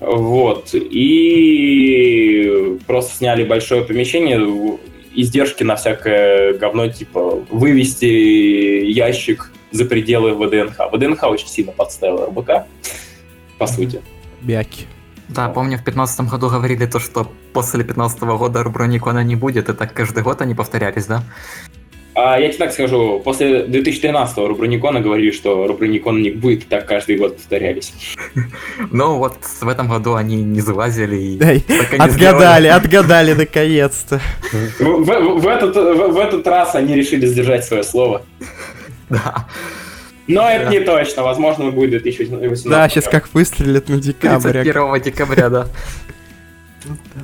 Вот. И просто сняли большое помещение, издержки на всякое говно, типа вывести ящик за пределы ВДНХ. ВДНХ очень сильно подставил РБК, по сути. Бяки. Да, помню, в 15 году говорили то, что после 15 года Руброникона не будет, и так каждый год они повторялись, да? А я тебе так скажу, после 2013-го Руброникона говорили, что Руброникон не будет, так каждый год повторялись. Но вот в этом году они не залазили и Отгадали, отгадали наконец-то. В, этот, в, в этот раз они решили сдержать свое слово. Да. Но это не точно, возможно, будет 2018. Да, сейчас как выстрелят на декабрь. 31 декабря, да.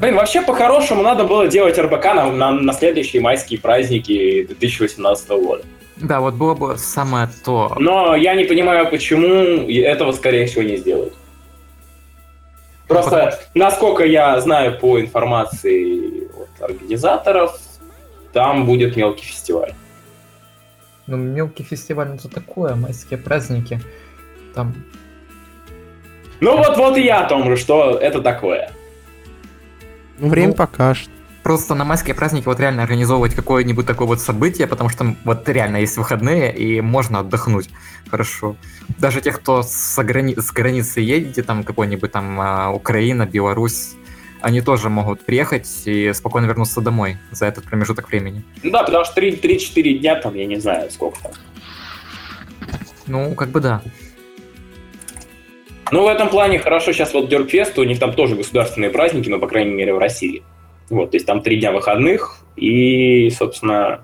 Блин, вообще по-хорошему надо было делать РБК на, на, на следующие майские праздники 2018 года. Да, вот было бы самое то. Но я не понимаю, почему этого, скорее всего, не сделают. Просто, насколько я знаю по информации от организаторов, там будет мелкий фестиваль. Ну, мелкий фестиваль, ну, это такое, майские праздники. Там Ну вот, вот и я о том же, что это такое. Ну, время Ну, покажет. просто на майские праздники вот реально организовывать какое-нибудь такое вот событие, потому что вот реально есть выходные и можно отдохнуть хорошо. Даже те, кто с, грани- с границы едете, там какой-нибудь там а, Украина, Беларусь, они тоже могут приехать и спокойно вернуться домой за этот промежуток времени. Ну да, потому что 3 3-4 дня там, я не знаю, сколько там. Ну, как бы да. Ну, в этом плане хорошо сейчас вот Деркфест, у них там тоже государственные праздники, но, по крайней мере, в России. Вот, то есть там три дня выходных, и, собственно,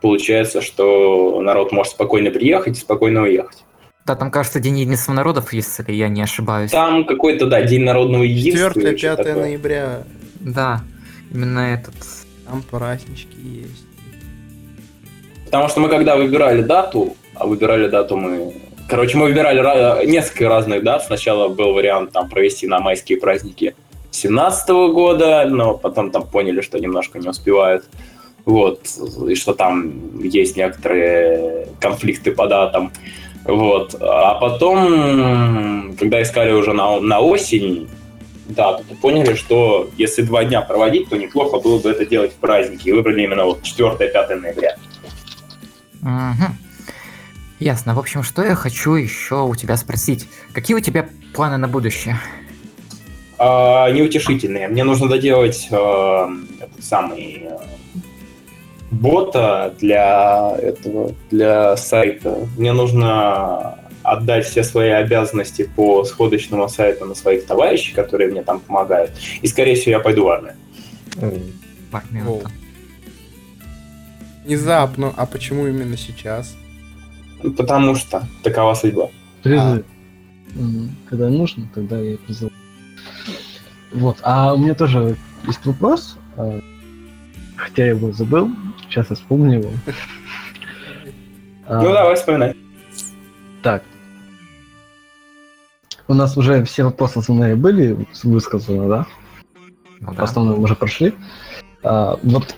получается, что народ может спокойно приехать и спокойно уехать. Да, там, кажется, День единства народов, если я не ошибаюсь. Там какой-то, да, День народного единства. 4 или что 5 такое. ноября. Да, именно этот. Там празднички есть. Потому что мы когда выбирали дату, а выбирали дату мы... Короче, мы выбирали ра- несколько разных дат. Сначала был вариант там провести на майские праздники 17 года, но потом там поняли, что немножко не успевают. Вот, и что там есть некоторые конфликты по датам. Вот. А потом, когда искали уже на, на осень дату, то поняли, что если два дня проводить, то неплохо было бы это делать в праздники. И выбрали именно вот 4-5 ноября. Мгм. Ясно. В общем, что я хочу еще у тебя спросить? Какие у тебя планы на будущее? А, неутешительные. Мне нужно доделать э, этот самый э, бота для этого, для сайта. Мне нужно отдать все свои обязанности по сходочному сайту на своих товарищей, которые мне там помогают. И, скорее всего, я пойду в армию. Внезапно. А почему именно сейчас? Потому что такова судьба. Призыв. М, Когда нужно, тогда я призываю. Вот. А у меня тоже есть вопрос. а, Хотя я его забыл. Сейчас я вспомню его. А, Ну, давай вспоминай. Так. У нас уже все вопросы основные были высказаны, да? Ну В да. основном уже прошли. А, вот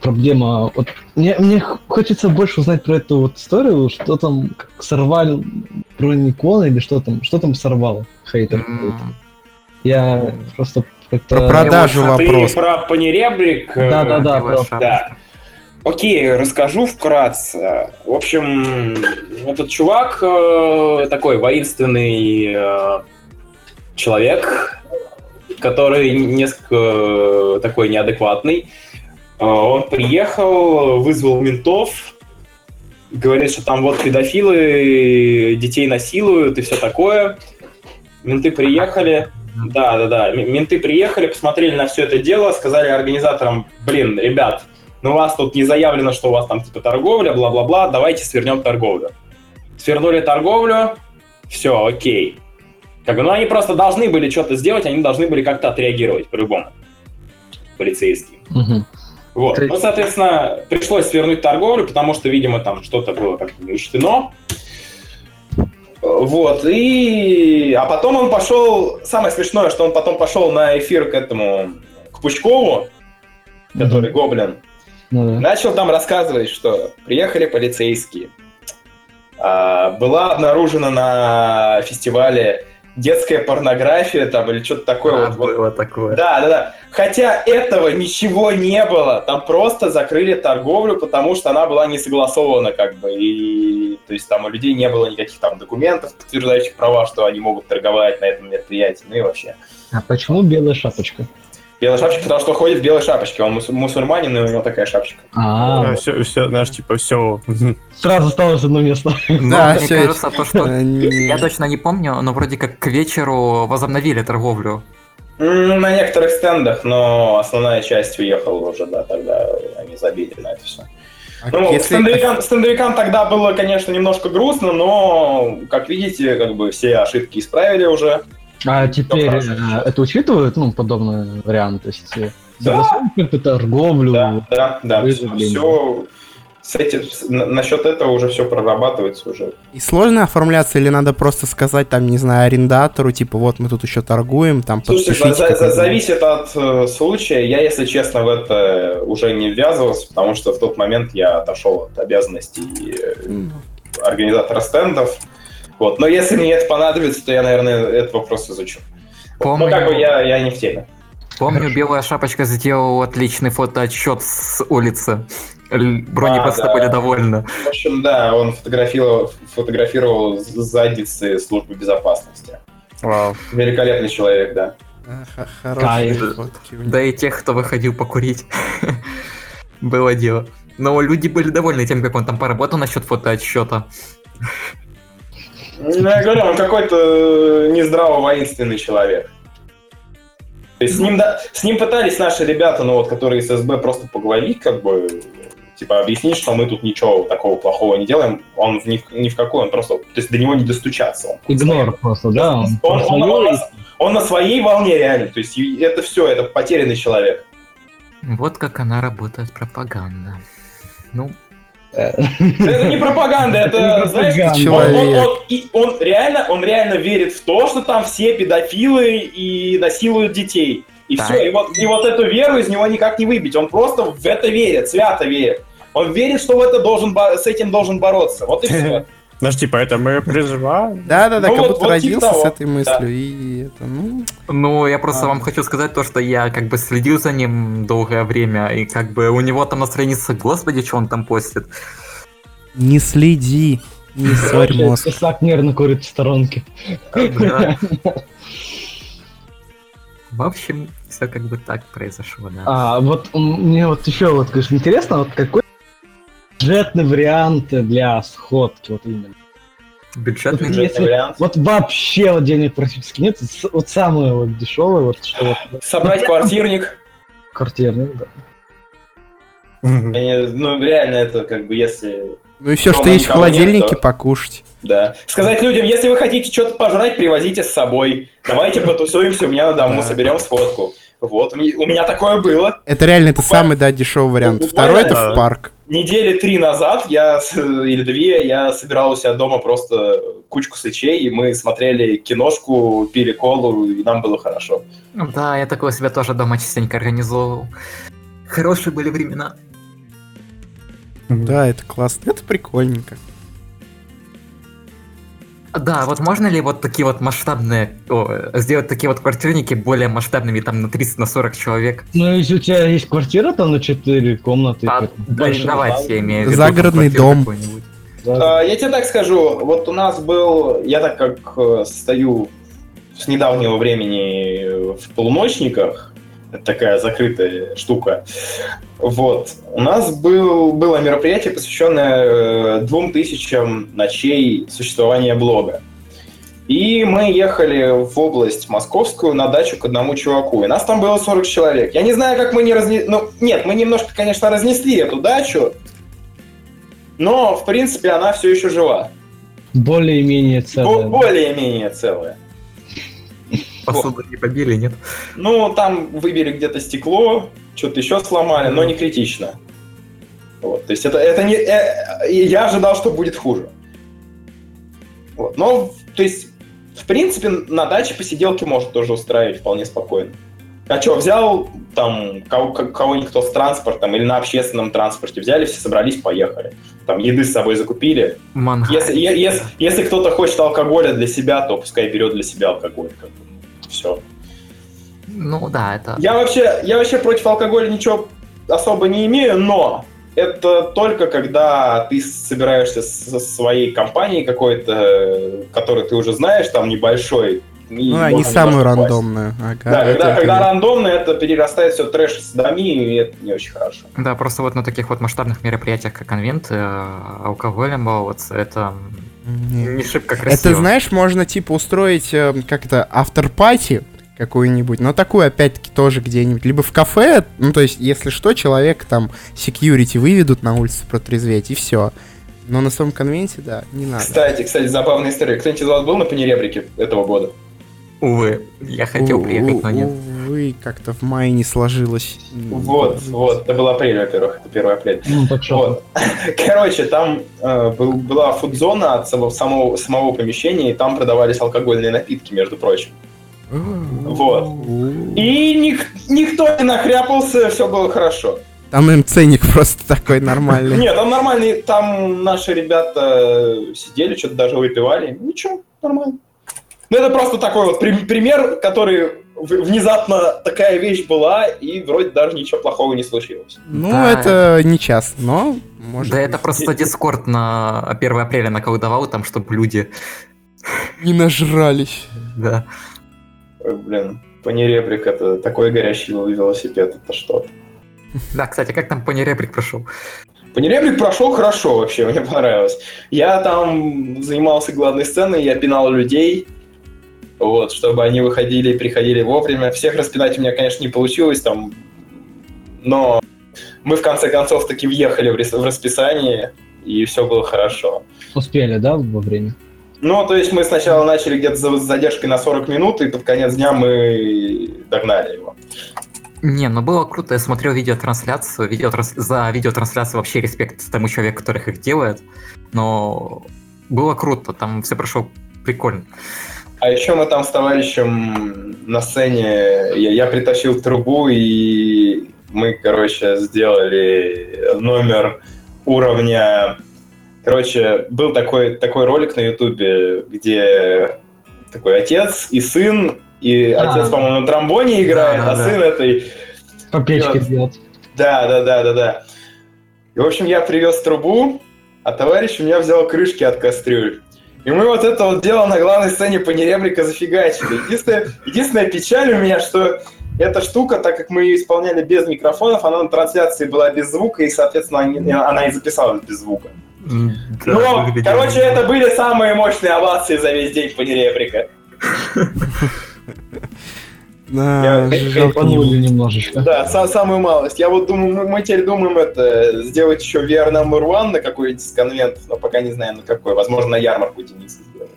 проблема. Вот мне, мне хочется больше узнать про эту вот историю, что там как сорвали броненикон или что там, что там сорвало хейтер. какой-то. М, Я просто как-то... Про продажу А вопрос. про панеребрик? э, Да-да-да, про-. Да. Окей, расскажу вкратце. В общем, этот чувак э, такой воинственный э, человек, который несколько э, такой неадекватный. Э, он приехал, вызвал ментов, говорит, что там вот педофилы детей насилуют и все такое. Менты приехали, да, да, да. Менты приехали, посмотрели на все это дело, сказали организаторам, блин, ребят, ну у вас тут не заявлено, что у вас там типа торговля, бла-бла-бла, давайте свернем торговлю. Свернули торговлю, все, окей. Как бы, ну они просто должны были что-то сделать, они должны были как-то отреагировать по-любому. Полицейские. Мгм. Вот. Ну, соответственно, пришлось свернуть торговлю, потому что, видимо, там что-то было как-то учтено. Вот, и... А потом он пошел... Самое смешное, что он потом пошел на эфир к этому... К Пучкову, который гоблин. Ну да. Начал там рассказывать, что приехали полицейские. А, была обнаружена на фестивале детская порнография там или что-то такое. А, вот, вот. было такое. Да, да, да. Хотя этого ничего не было. Там просто закрыли торговлю, потому что она была не согласована, как бы. И то есть там у людей не было никаких там документов, подтверждающих права, что они могут торговать на этом мероприятии. Ну и вообще. А почему белая шапочка? Белый шапочка, потому что ходит в белой шапочке. Он мус- мусульманин, и у него такая шапочка. А, все, все, знаешь, типа, все. сразу осталось одно место. Ну, Да, мне кажется, то, что... Э, Я точно не помню, но вроде как к вечеру возобновили торговлю. М, На некоторых стендах, но основная часть уехала уже, да, тогда они забили на это все. А Ну, если- стендовикам, стендовикам тогда было, конечно, немножко грустно, но, как видите, как бы все ошибки исправили уже. А теперь э, это учитывают, ну, подобный вариант? То есть э, Да. торговлю? Да, да, да. Все с этим, насчет этого уже все прорабатывается уже. И сложно оформляться или надо просто сказать, там, не знаю, арендатору, типа, вот мы тут еще торгуем, там, Слушайте, за- за- за- какой-то». зависит от э, случая. Я, если честно, в это уже не ввязывался, потому что в тот момент я отошел от обязанностей э, организатора стендов. Вот. Но если мне это понадобится, то я, наверное, этот вопрос изучу. Ну, Помню. как бы я, я не в теме. Помню, Белая Шапочка сделал отличный фотоотчет с улицы. Брони А, просто да. были довольны. В общем, да, он фотографировал, фотографировал задницы службы безопасности. Вау. Великолепный человек, да. а, Хорошие Кайф. фотки. Да и тех, кто выходил покурить. Было дело. Но люди были довольны тем, как он там поработал насчет фотоотчета. Ну, я говорю, он какой-то нездраво воинственный человек. То есть с ним, да, с ним пытались наши ребята, ну вот, которые из СБ, просто поговорить, как бы, типа, объяснить, что мы тут ничего такого плохого не делаем. Он в ни, ни в какой, он просто, то есть до него не достучаться. Он, Игнор просто, да? Он, Он- он- он- он на своей волне реально, то есть это все, это потерянный человек. Вот как она работает, пропаганда. Ну, Это не пропаганда, Это знаешь, он, он- Человек. он- и он реально, он реально верит в то, что там все педофилы и насилуют детей. И все, и вот, и вот эту веру из него никак не выбить. Он просто в это верит, свято верит. Он верит, что в это должен, с этим должен бороться. Вот и все. Знаешь, типа, это мы призываем. Да-да-да, Ну как вот- будто вот типа родился с этой мыслью, и это, ну... ну, я просто А. вам хочу сказать то, что я как бы следил за ним долгое время, и как бы у него там на странице, господи, что он там постит. Не следи, не ссорь мозг. Тесак нервно курит в сторонке. Да. В общем, все как бы так произошло, да. А вот мне вот еще вот, конечно, интересно, вот какой бюджетный вариант для сходки, вот именно. Бюджетный Вот же. если- вариант. Вот вообще вот денег практически нет, вот самое вот дешевое, вот что вот Собрать квартирник. квартирный, да. Ну, реально, это как бы если... Ну и все, что есть в нет, холодильнике, то- покушать. Да. Сказать людям, если вы хотите что-то пожрать, привозите с собой. Давайте потусуемся у меня на дому, Да. соберем сфотку. Вот, у меня- такое было. Это реально, это самый, да, дешевый вариант. Второй это в парк. Недели три назад, я, с- или две, я собирал у себя дома просто кучку сычей, и мы смотрели киношку, пили колу, и нам было хорошо. Да, я такое себя тоже дома частенько организовывал. Хорошие были времена. Да, это классно. Это прикольненько. Да, вот можно ли вот такие вот масштабные, о, сделать такие вот квартирники более масштабными, там на 30 на 40 человек? Ну, если у тебя есть квартира там на 4 комнаты, А, да, давайте, я имею в виду. Загородный дом. да. А, Я тебе так скажу, вот у нас был, я так как э, стою с недавнего времени в полуночниках, это такая закрытая штука, вот, у нас был, было мероприятие, посвященное э, двум тысячам ночей существования блога. И мы ехали в область московскую на дачу к одному чуваку. И нас там было 40 человек. Я не знаю, как мы не разнесли... Ну, нет, мы немножко, конечно, разнесли эту дачу, но, в принципе, она все еще жива. Более-менее Бо- целое. Более-менее целая. Посуду не побили, нет? Ну, там выбили где-то стекло, что-то еще сломали, но не критично. Вот, то есть это, это не... э, я ожидал, что будет хуже. Вот, но, то есть, в принципе, на даче посиделки может тоже устраивать вполне спокойно. А что, взял там кого- кого-нибудь кто с транспортом или на общественном транспорте, взяли, все собрались, поехали. Там еды с собой закупили, Манга. Если, е- если, если кто-то хочет алкоголя для себя, то пускай берет для себя алкоголь. Все. Ну да, это... Я вообще, я вообще против алкоголя ничего особо не имею, но это только когда ты собираешься со своей компанией какой-то, который ты уже знаешь, там небольшой, Ну, они можно самую рандомную. Ага, Да, это когда, я когда рандомно, это перерастает все трэш с садами, и это не очень хорошо. Да, просто вот на таких вот масштабных мероприятиях, как конвенты, э, алкоголем баловаться, это Не. не шибко красиво. Это, знаешь, можно типа устроить э, как-то автор-пати какую-нибудь, но такую, опять-таки, тоже где-нибудь. Либо в кафе, ну, то есть, если что, человек там security выведут на улицу протрезветь, и все. Но на своем конвенте, да, не надо. Кстати, кстати, забавная история. Кто-нибудь из вас был на панеребрике этого года? Увы, я хотел приехать, но нет. Увы, как-то в мае не сложилось. Вот, вот, это был апрель, во-первых, это 1 апреля. Ну, так что, Вот. Короче, там э, был- была фудзона от самого, самого, самого помещения, и там продавались алкогольные напитки, между прочим. Вот. И ник- никто не нахряпался, все было хорошо. Там им ценник просто такой нормальный. Нет, там нормальный, там наши ребята сидели, что-то даже выпивали. Ничего, нормально. Ну, это просто такой вот при- пример, который внезапно такая вещь была, и вроде даже ничего плохого не случилось. Ну, Да. это не часто, но может Да быть. это просто Дискорд на 1 апреля наколдовал там, чтобы люди... не нажрались. Да. Ой, блин, панеребрик это такой горящий велосипед, это что-то. Да, кстати, как там Пони Реприк прошел? Панеребрик прошел хорошо вообще, мне понравилось. Я там занимался главной сценой, я пинал людей, вот, чтобы они выходили и приходили вовремя. Всех распинать у меня, конечно, не получилось там, но мы в конце концов таки въехали в рас- в расписание, и все было хорошо. успели, да, во время? Ну, то есть мы сначала начали где-то за- с задержкой на 40 минут, и под конец дня мы догнали его. Не, ну было круто, я смотрел видеотрансляцию, видеотранс... за видеотрансляцию вообще респект тому человеку, который их делает, но было круто, там все прошло прикольно. А еще мы там с товарищем на сцене, я, я притащил трубу, и мы, короче, сделали номер уровня... Короче, был такой, такой ролик на Ютубе, где такой отец и сын, и А. отец, по-моему, на тромбоне играет, Да, а да. сын этой... По печке делать. Да, да, да, да, да. И, в общем, я привез трубу, а товарищ у меня взял крышки от кастрюль. И мы вот это вот дело на главной сцене панеребрика зафигачили. Единственная, единственная печаль у меня, что эта штука, так как мы ее исполняли без микрофонов, она на трансляции была без звука, и, соответственно, она и записалась без звука. Да, Но, выглядело- короче, это были самые мощные овации за весь день панеребрика. Да, Я- жалко немножечко. Да, са- самую малость. Я вот думаю, мы, мы теперь думаем это сделать еще VR number one на какой-нибудь из конвентов, но пока не знаем на какой. Возможно, на ярмарку Дениса сделаем.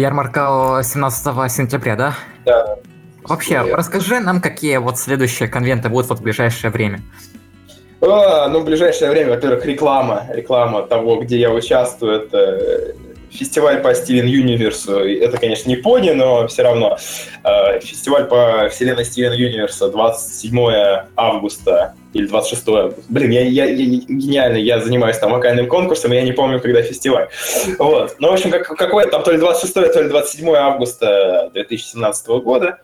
Ярмарка 17 сентября, да? Да. Вообще, Я- расскажи нам, какие вот следующие конвенты будут вот в ближайшее время. А, ну, в ближайшее время, во-первых, реклама. Реклама того, где я участвую, это фестиваль по Стивен Юниверсу. Это, конечно, не пони, но все равно. Э, Фестиваль по вселенной Стивен Юниверса 27 августа или 26 августа. Блин, я, я, я гениально, я занимаюсь там вокальным конкурсом, и я не помню, когда фестиваль. Вот. Ну, в общем, как, какое там, то ли 26, то ли 27 августа 2017 года.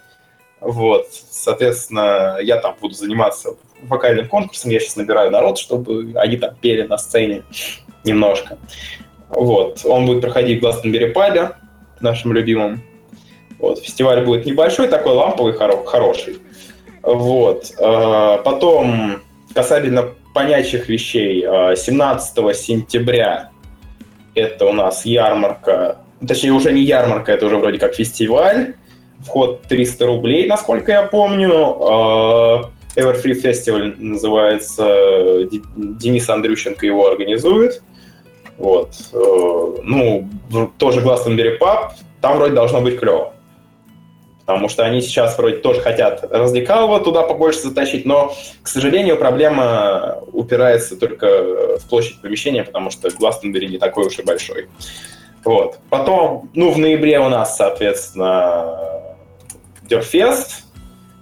Вот, соответственно, я там буду заниматься вокальным конкурсом. Я сейчас набираю народ, чтобы они там пели на сцене немножко. Вот, он будет проходить в Гластенбери пабе, нашим любимым. Вот, фестиваль будет небольшой, такой ламповый, хоро- хороший. Вот, э, потом, касательно понячих вещей, э, 17 сентября это у нас ярмарка, точнее, уже не ярмарка, это уже вроде как фестиваль. Вход 300 рублей, насколько я помню. Э, Everfree Festival называется. Денис Андрющенко его организует. Вот. Э, Ну, тоже Glastonbury Pub. Там вроде должно быть клево. Потому что они сейчас вроде тоже хотят развлекалово туда побольше затащить, но, к сожалению, проблема упирается только в площадь помещения, потому что Glastonbury не такой уж и большой. Вот. Потом, ну, в ноябре у нас, соответственно, Дерфест.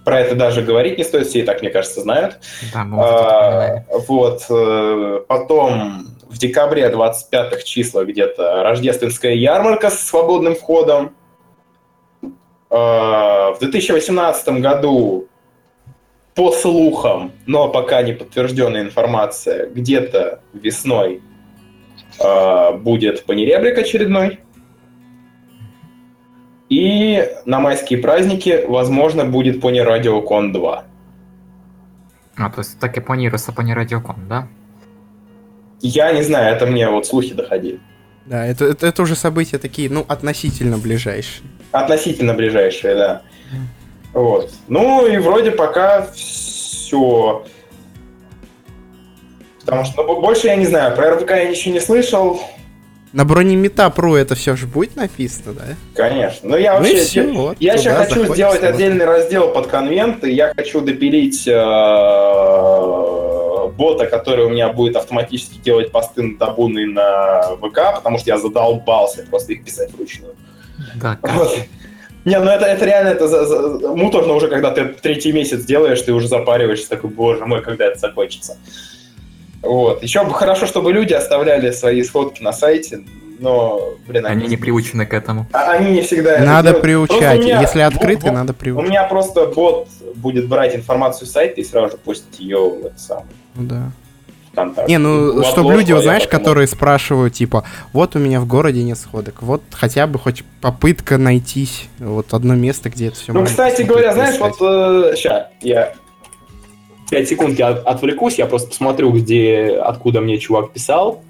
Про это даже говорить не стоит, все и так, мне кажется, знают. Да, мы А. Вот. э, Потом в декабре 25 числа где-то рождественская ярмарка с свободным входом. А, В 2018 году по слухам, но пока не подтвержденная информация, где-то весной а, будет панеребрик очередной. И на майские праздники, возможно, будет Radio Con 2. А, то есть так и планируется по радиокон, да? Я не знаю, это мне вот слухи доходили. Да, это, это, это уже события такие, ну, относительно ближайшие. Относительно ближайшие, да. Вот. Ну и вроде пока все. Потому что ну, больше я не знаю, про РВК я ничего не слышал. На бронемета Pro это все же будет написано, да? Конечно. Но я Ну и вообще... всё, вот, я еще туда хочу сделать сразу. отдельный раздел под конвенты. Я хочу допилить э, бота, который у меня будет автоматически делать посты на табуны на ВК, потому что я задолбался просто их писать вручную. Да, Вот. Не, ну это, это реально это за- за- муторно уже, когда ты третий месяц делаешь, ты уже запариваешься, такой, боже мой, когда это закончится. Вот. Еще бы хорошо, чтобы люди оставляли свои сходки на сайте, но, блин, они не приучены к этому. а- они не всегда это Надо делают. Просто приучать. у меня Если открытый, надо У приучать. меня просто бот будет брать информацию с сайта и сразу же постить ее в это самое Ну да. ВКонтакте. Не, ну, чтобы люди, знаешь, потом- которые спрашивают, типа, вот у меня в городе нет сходок, вот хотя бы хоть попытка найтись, вот одно место, где это все Ну, кстати говоря, знаешь, вот сейчас я 5 секунд я от- отвлекусь, я просто посмотрю, где, откуда мне чувак писал.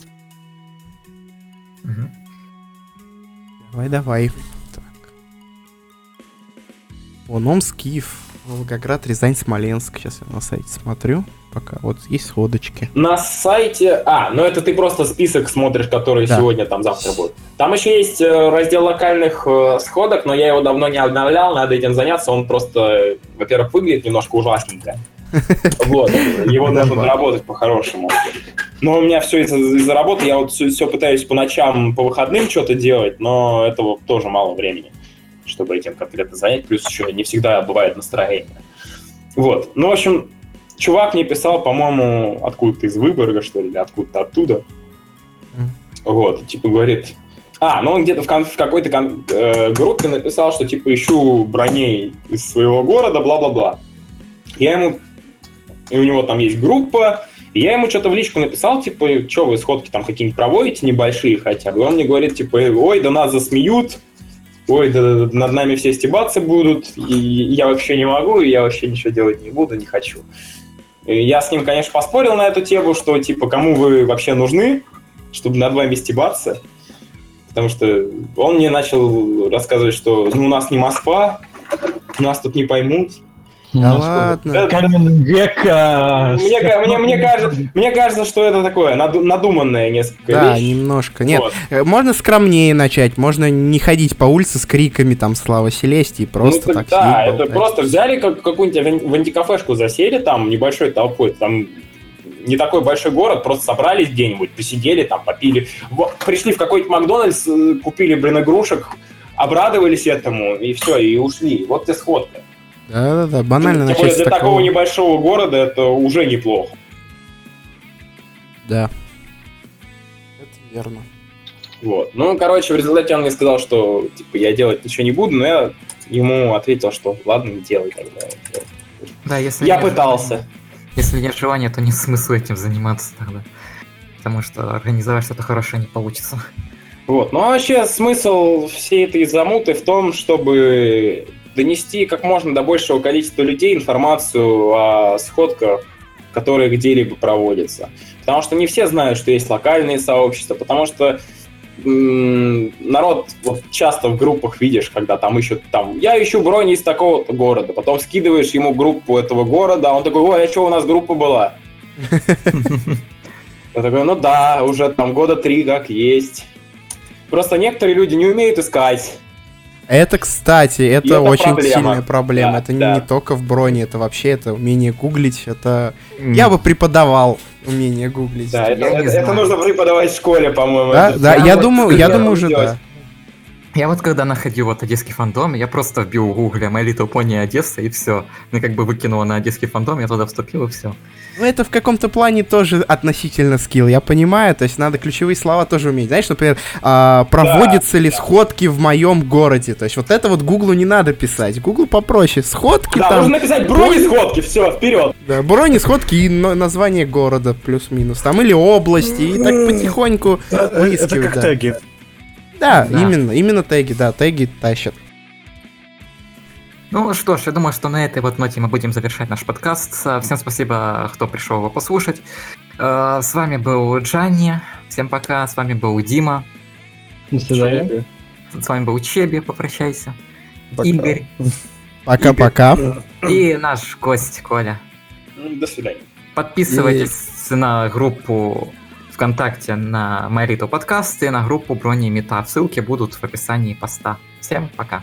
Давай, давай. Так. Вон Омск, Киев, Волгоград, Рязань, Смоленск. Сейчас я на сайте смотрю. Пока вот есть сходочки. На сайте... А, ну это ты просто список смотришь, который Да. сегодня, там, завтра будет. Там еще есть э, раздел локальных э, сходок, но я его давно не обновлял, надо этим заняться. Он просто, во-первых, выглядит немножко ужасненько. Вот, его нужно доработать по-хорошему. Но у меня все из-за из-за работы, я вот все, пытаюсь по ночам, по выходным что-то делать, но этого тоже мало времени, чтобы этим конкретно занять. Плюс еще не всегда бывает настроение. Вот. Ну, в общем, чувак мне писал, по-моему, откуда-то из Выборга, что ли, или откуда-то оттуда. Вот, типа говорит... А, ну он где-то в, кон- в какой-то кон- э, группе написал, что типа ищу броней из своего города, бла-бла-бла. Я ему... И у него там есть группа, и я ему что-то в личку написал, типа, что вы сходки там какие-нибудь проводите, небольшие хотя бы. И он мне говорит, типа, ой, да нас засмеют, ой, да, да, да, над нами все стебаться будут, и я вообще не могу, и я вообще ничего делать не буду, не хочу. И я с ним, конечно, поспорил на эту тему, что, типа, кому вы вообще нужны, чтобы над вами стебаться. Потому что он мне начал рассказывать, что ну, у нас не Москва, нас тут не поймут. Да Ну, ладно. Да, Каменный века. Мне, мне, мне, кажется, мне кажется, что это такое наду- надуманное несколько Да, вещь. немножко. Нет, Вот. э, можно скромнее начать, можно не ходить по улице с криками там «Слава Селестии», просто ну, так да, сидеть, это болтать. просто взяли как, какую-нибудь в антикафешку засели там небольшой толпой, там не такой большой город, просто собрались где-нибудь, посидели там, попили, пришли в какой-то Макдональдс, э, купили, блин, игрушек, обрадовались этому, и все, и ушли. Вот тебе сходка. Да-да-да, банально Тем более для такого такого. небольшого города это уже неплохо. Да. Это верно. Вот. Ну, короче, в результате он мне сказал, что типа я делать ничего не буду, но я ему ответил, что ладно, не делай тогда. Да, если Я нет пытался. Если нет желания, то нет смысла этим заниматься тогда. Потому что организовать что-то хорошее не получится. Вот. Ну, а вообще смысл всей этой замуты в том, чтобы донести как можно до большего количества людей информацию о сходках, которые где-либо проводятся. Потому что не все знают, что есть локальные сообщества, потому что м, народ вот часто в группах видишь, когда там ищут там, я ищу брони из такого-то города, потом скидываешь ему группу этого города, а он такой, ой, а что у нас группа была? Я такой, ну да, уже там года три как есть. Просто некоторые люди не умеют искать. Это, кстати, это, это очень проблема. сильная проблема. Да, это не- да. не только в броне, это вообще это умение гуглить. Это М, я бы преподавал умение гуглить. Да, это, это- это нужно преподавать в школе, по-моему. Да, Это- да, я думаю, я думаю уже делать? да. Я вот когда находил вот одесский фандом, я просто вбил в гугле My Little Pony Одесса и все. Мне как бы выкинуло на одесский фандом, я туда вступил и все. Ну, это в каком-то плане тоже относительно скилл, я понимаю, то есть надо ключевые слова тоже уметь. Знаешь, например, а, проводятся ли сходки в моем городе, то есть вот это вот Гуглу не надо писать, Гуглу попроще, сходки Да, там, нужно написать брони сходки, все, вперед. да, брони, сходки и но- название города плюс-минус, там или области, и так потихоньку Это выискивать, как да. теги. Да, Да. именно, именно теги, да, теги тащат. Ну что ж, я думаю, что на этой вот ноте мы будем завершать наш подкаст. Э, Всем спасибо, кто пришел его послушать. Э, С вами был Джанни. Всем пока. С вами был Дима. До свидания. С вами был Чеби. Попрощайся. Пока. Игорь. Пока-пока. И наш гость Коля. М, До свидания. Подписывайтесь на группу ВКонтакте на Марито подкасты, на группу Брони Мета. Ссылки будут в описании поста. Всем пока.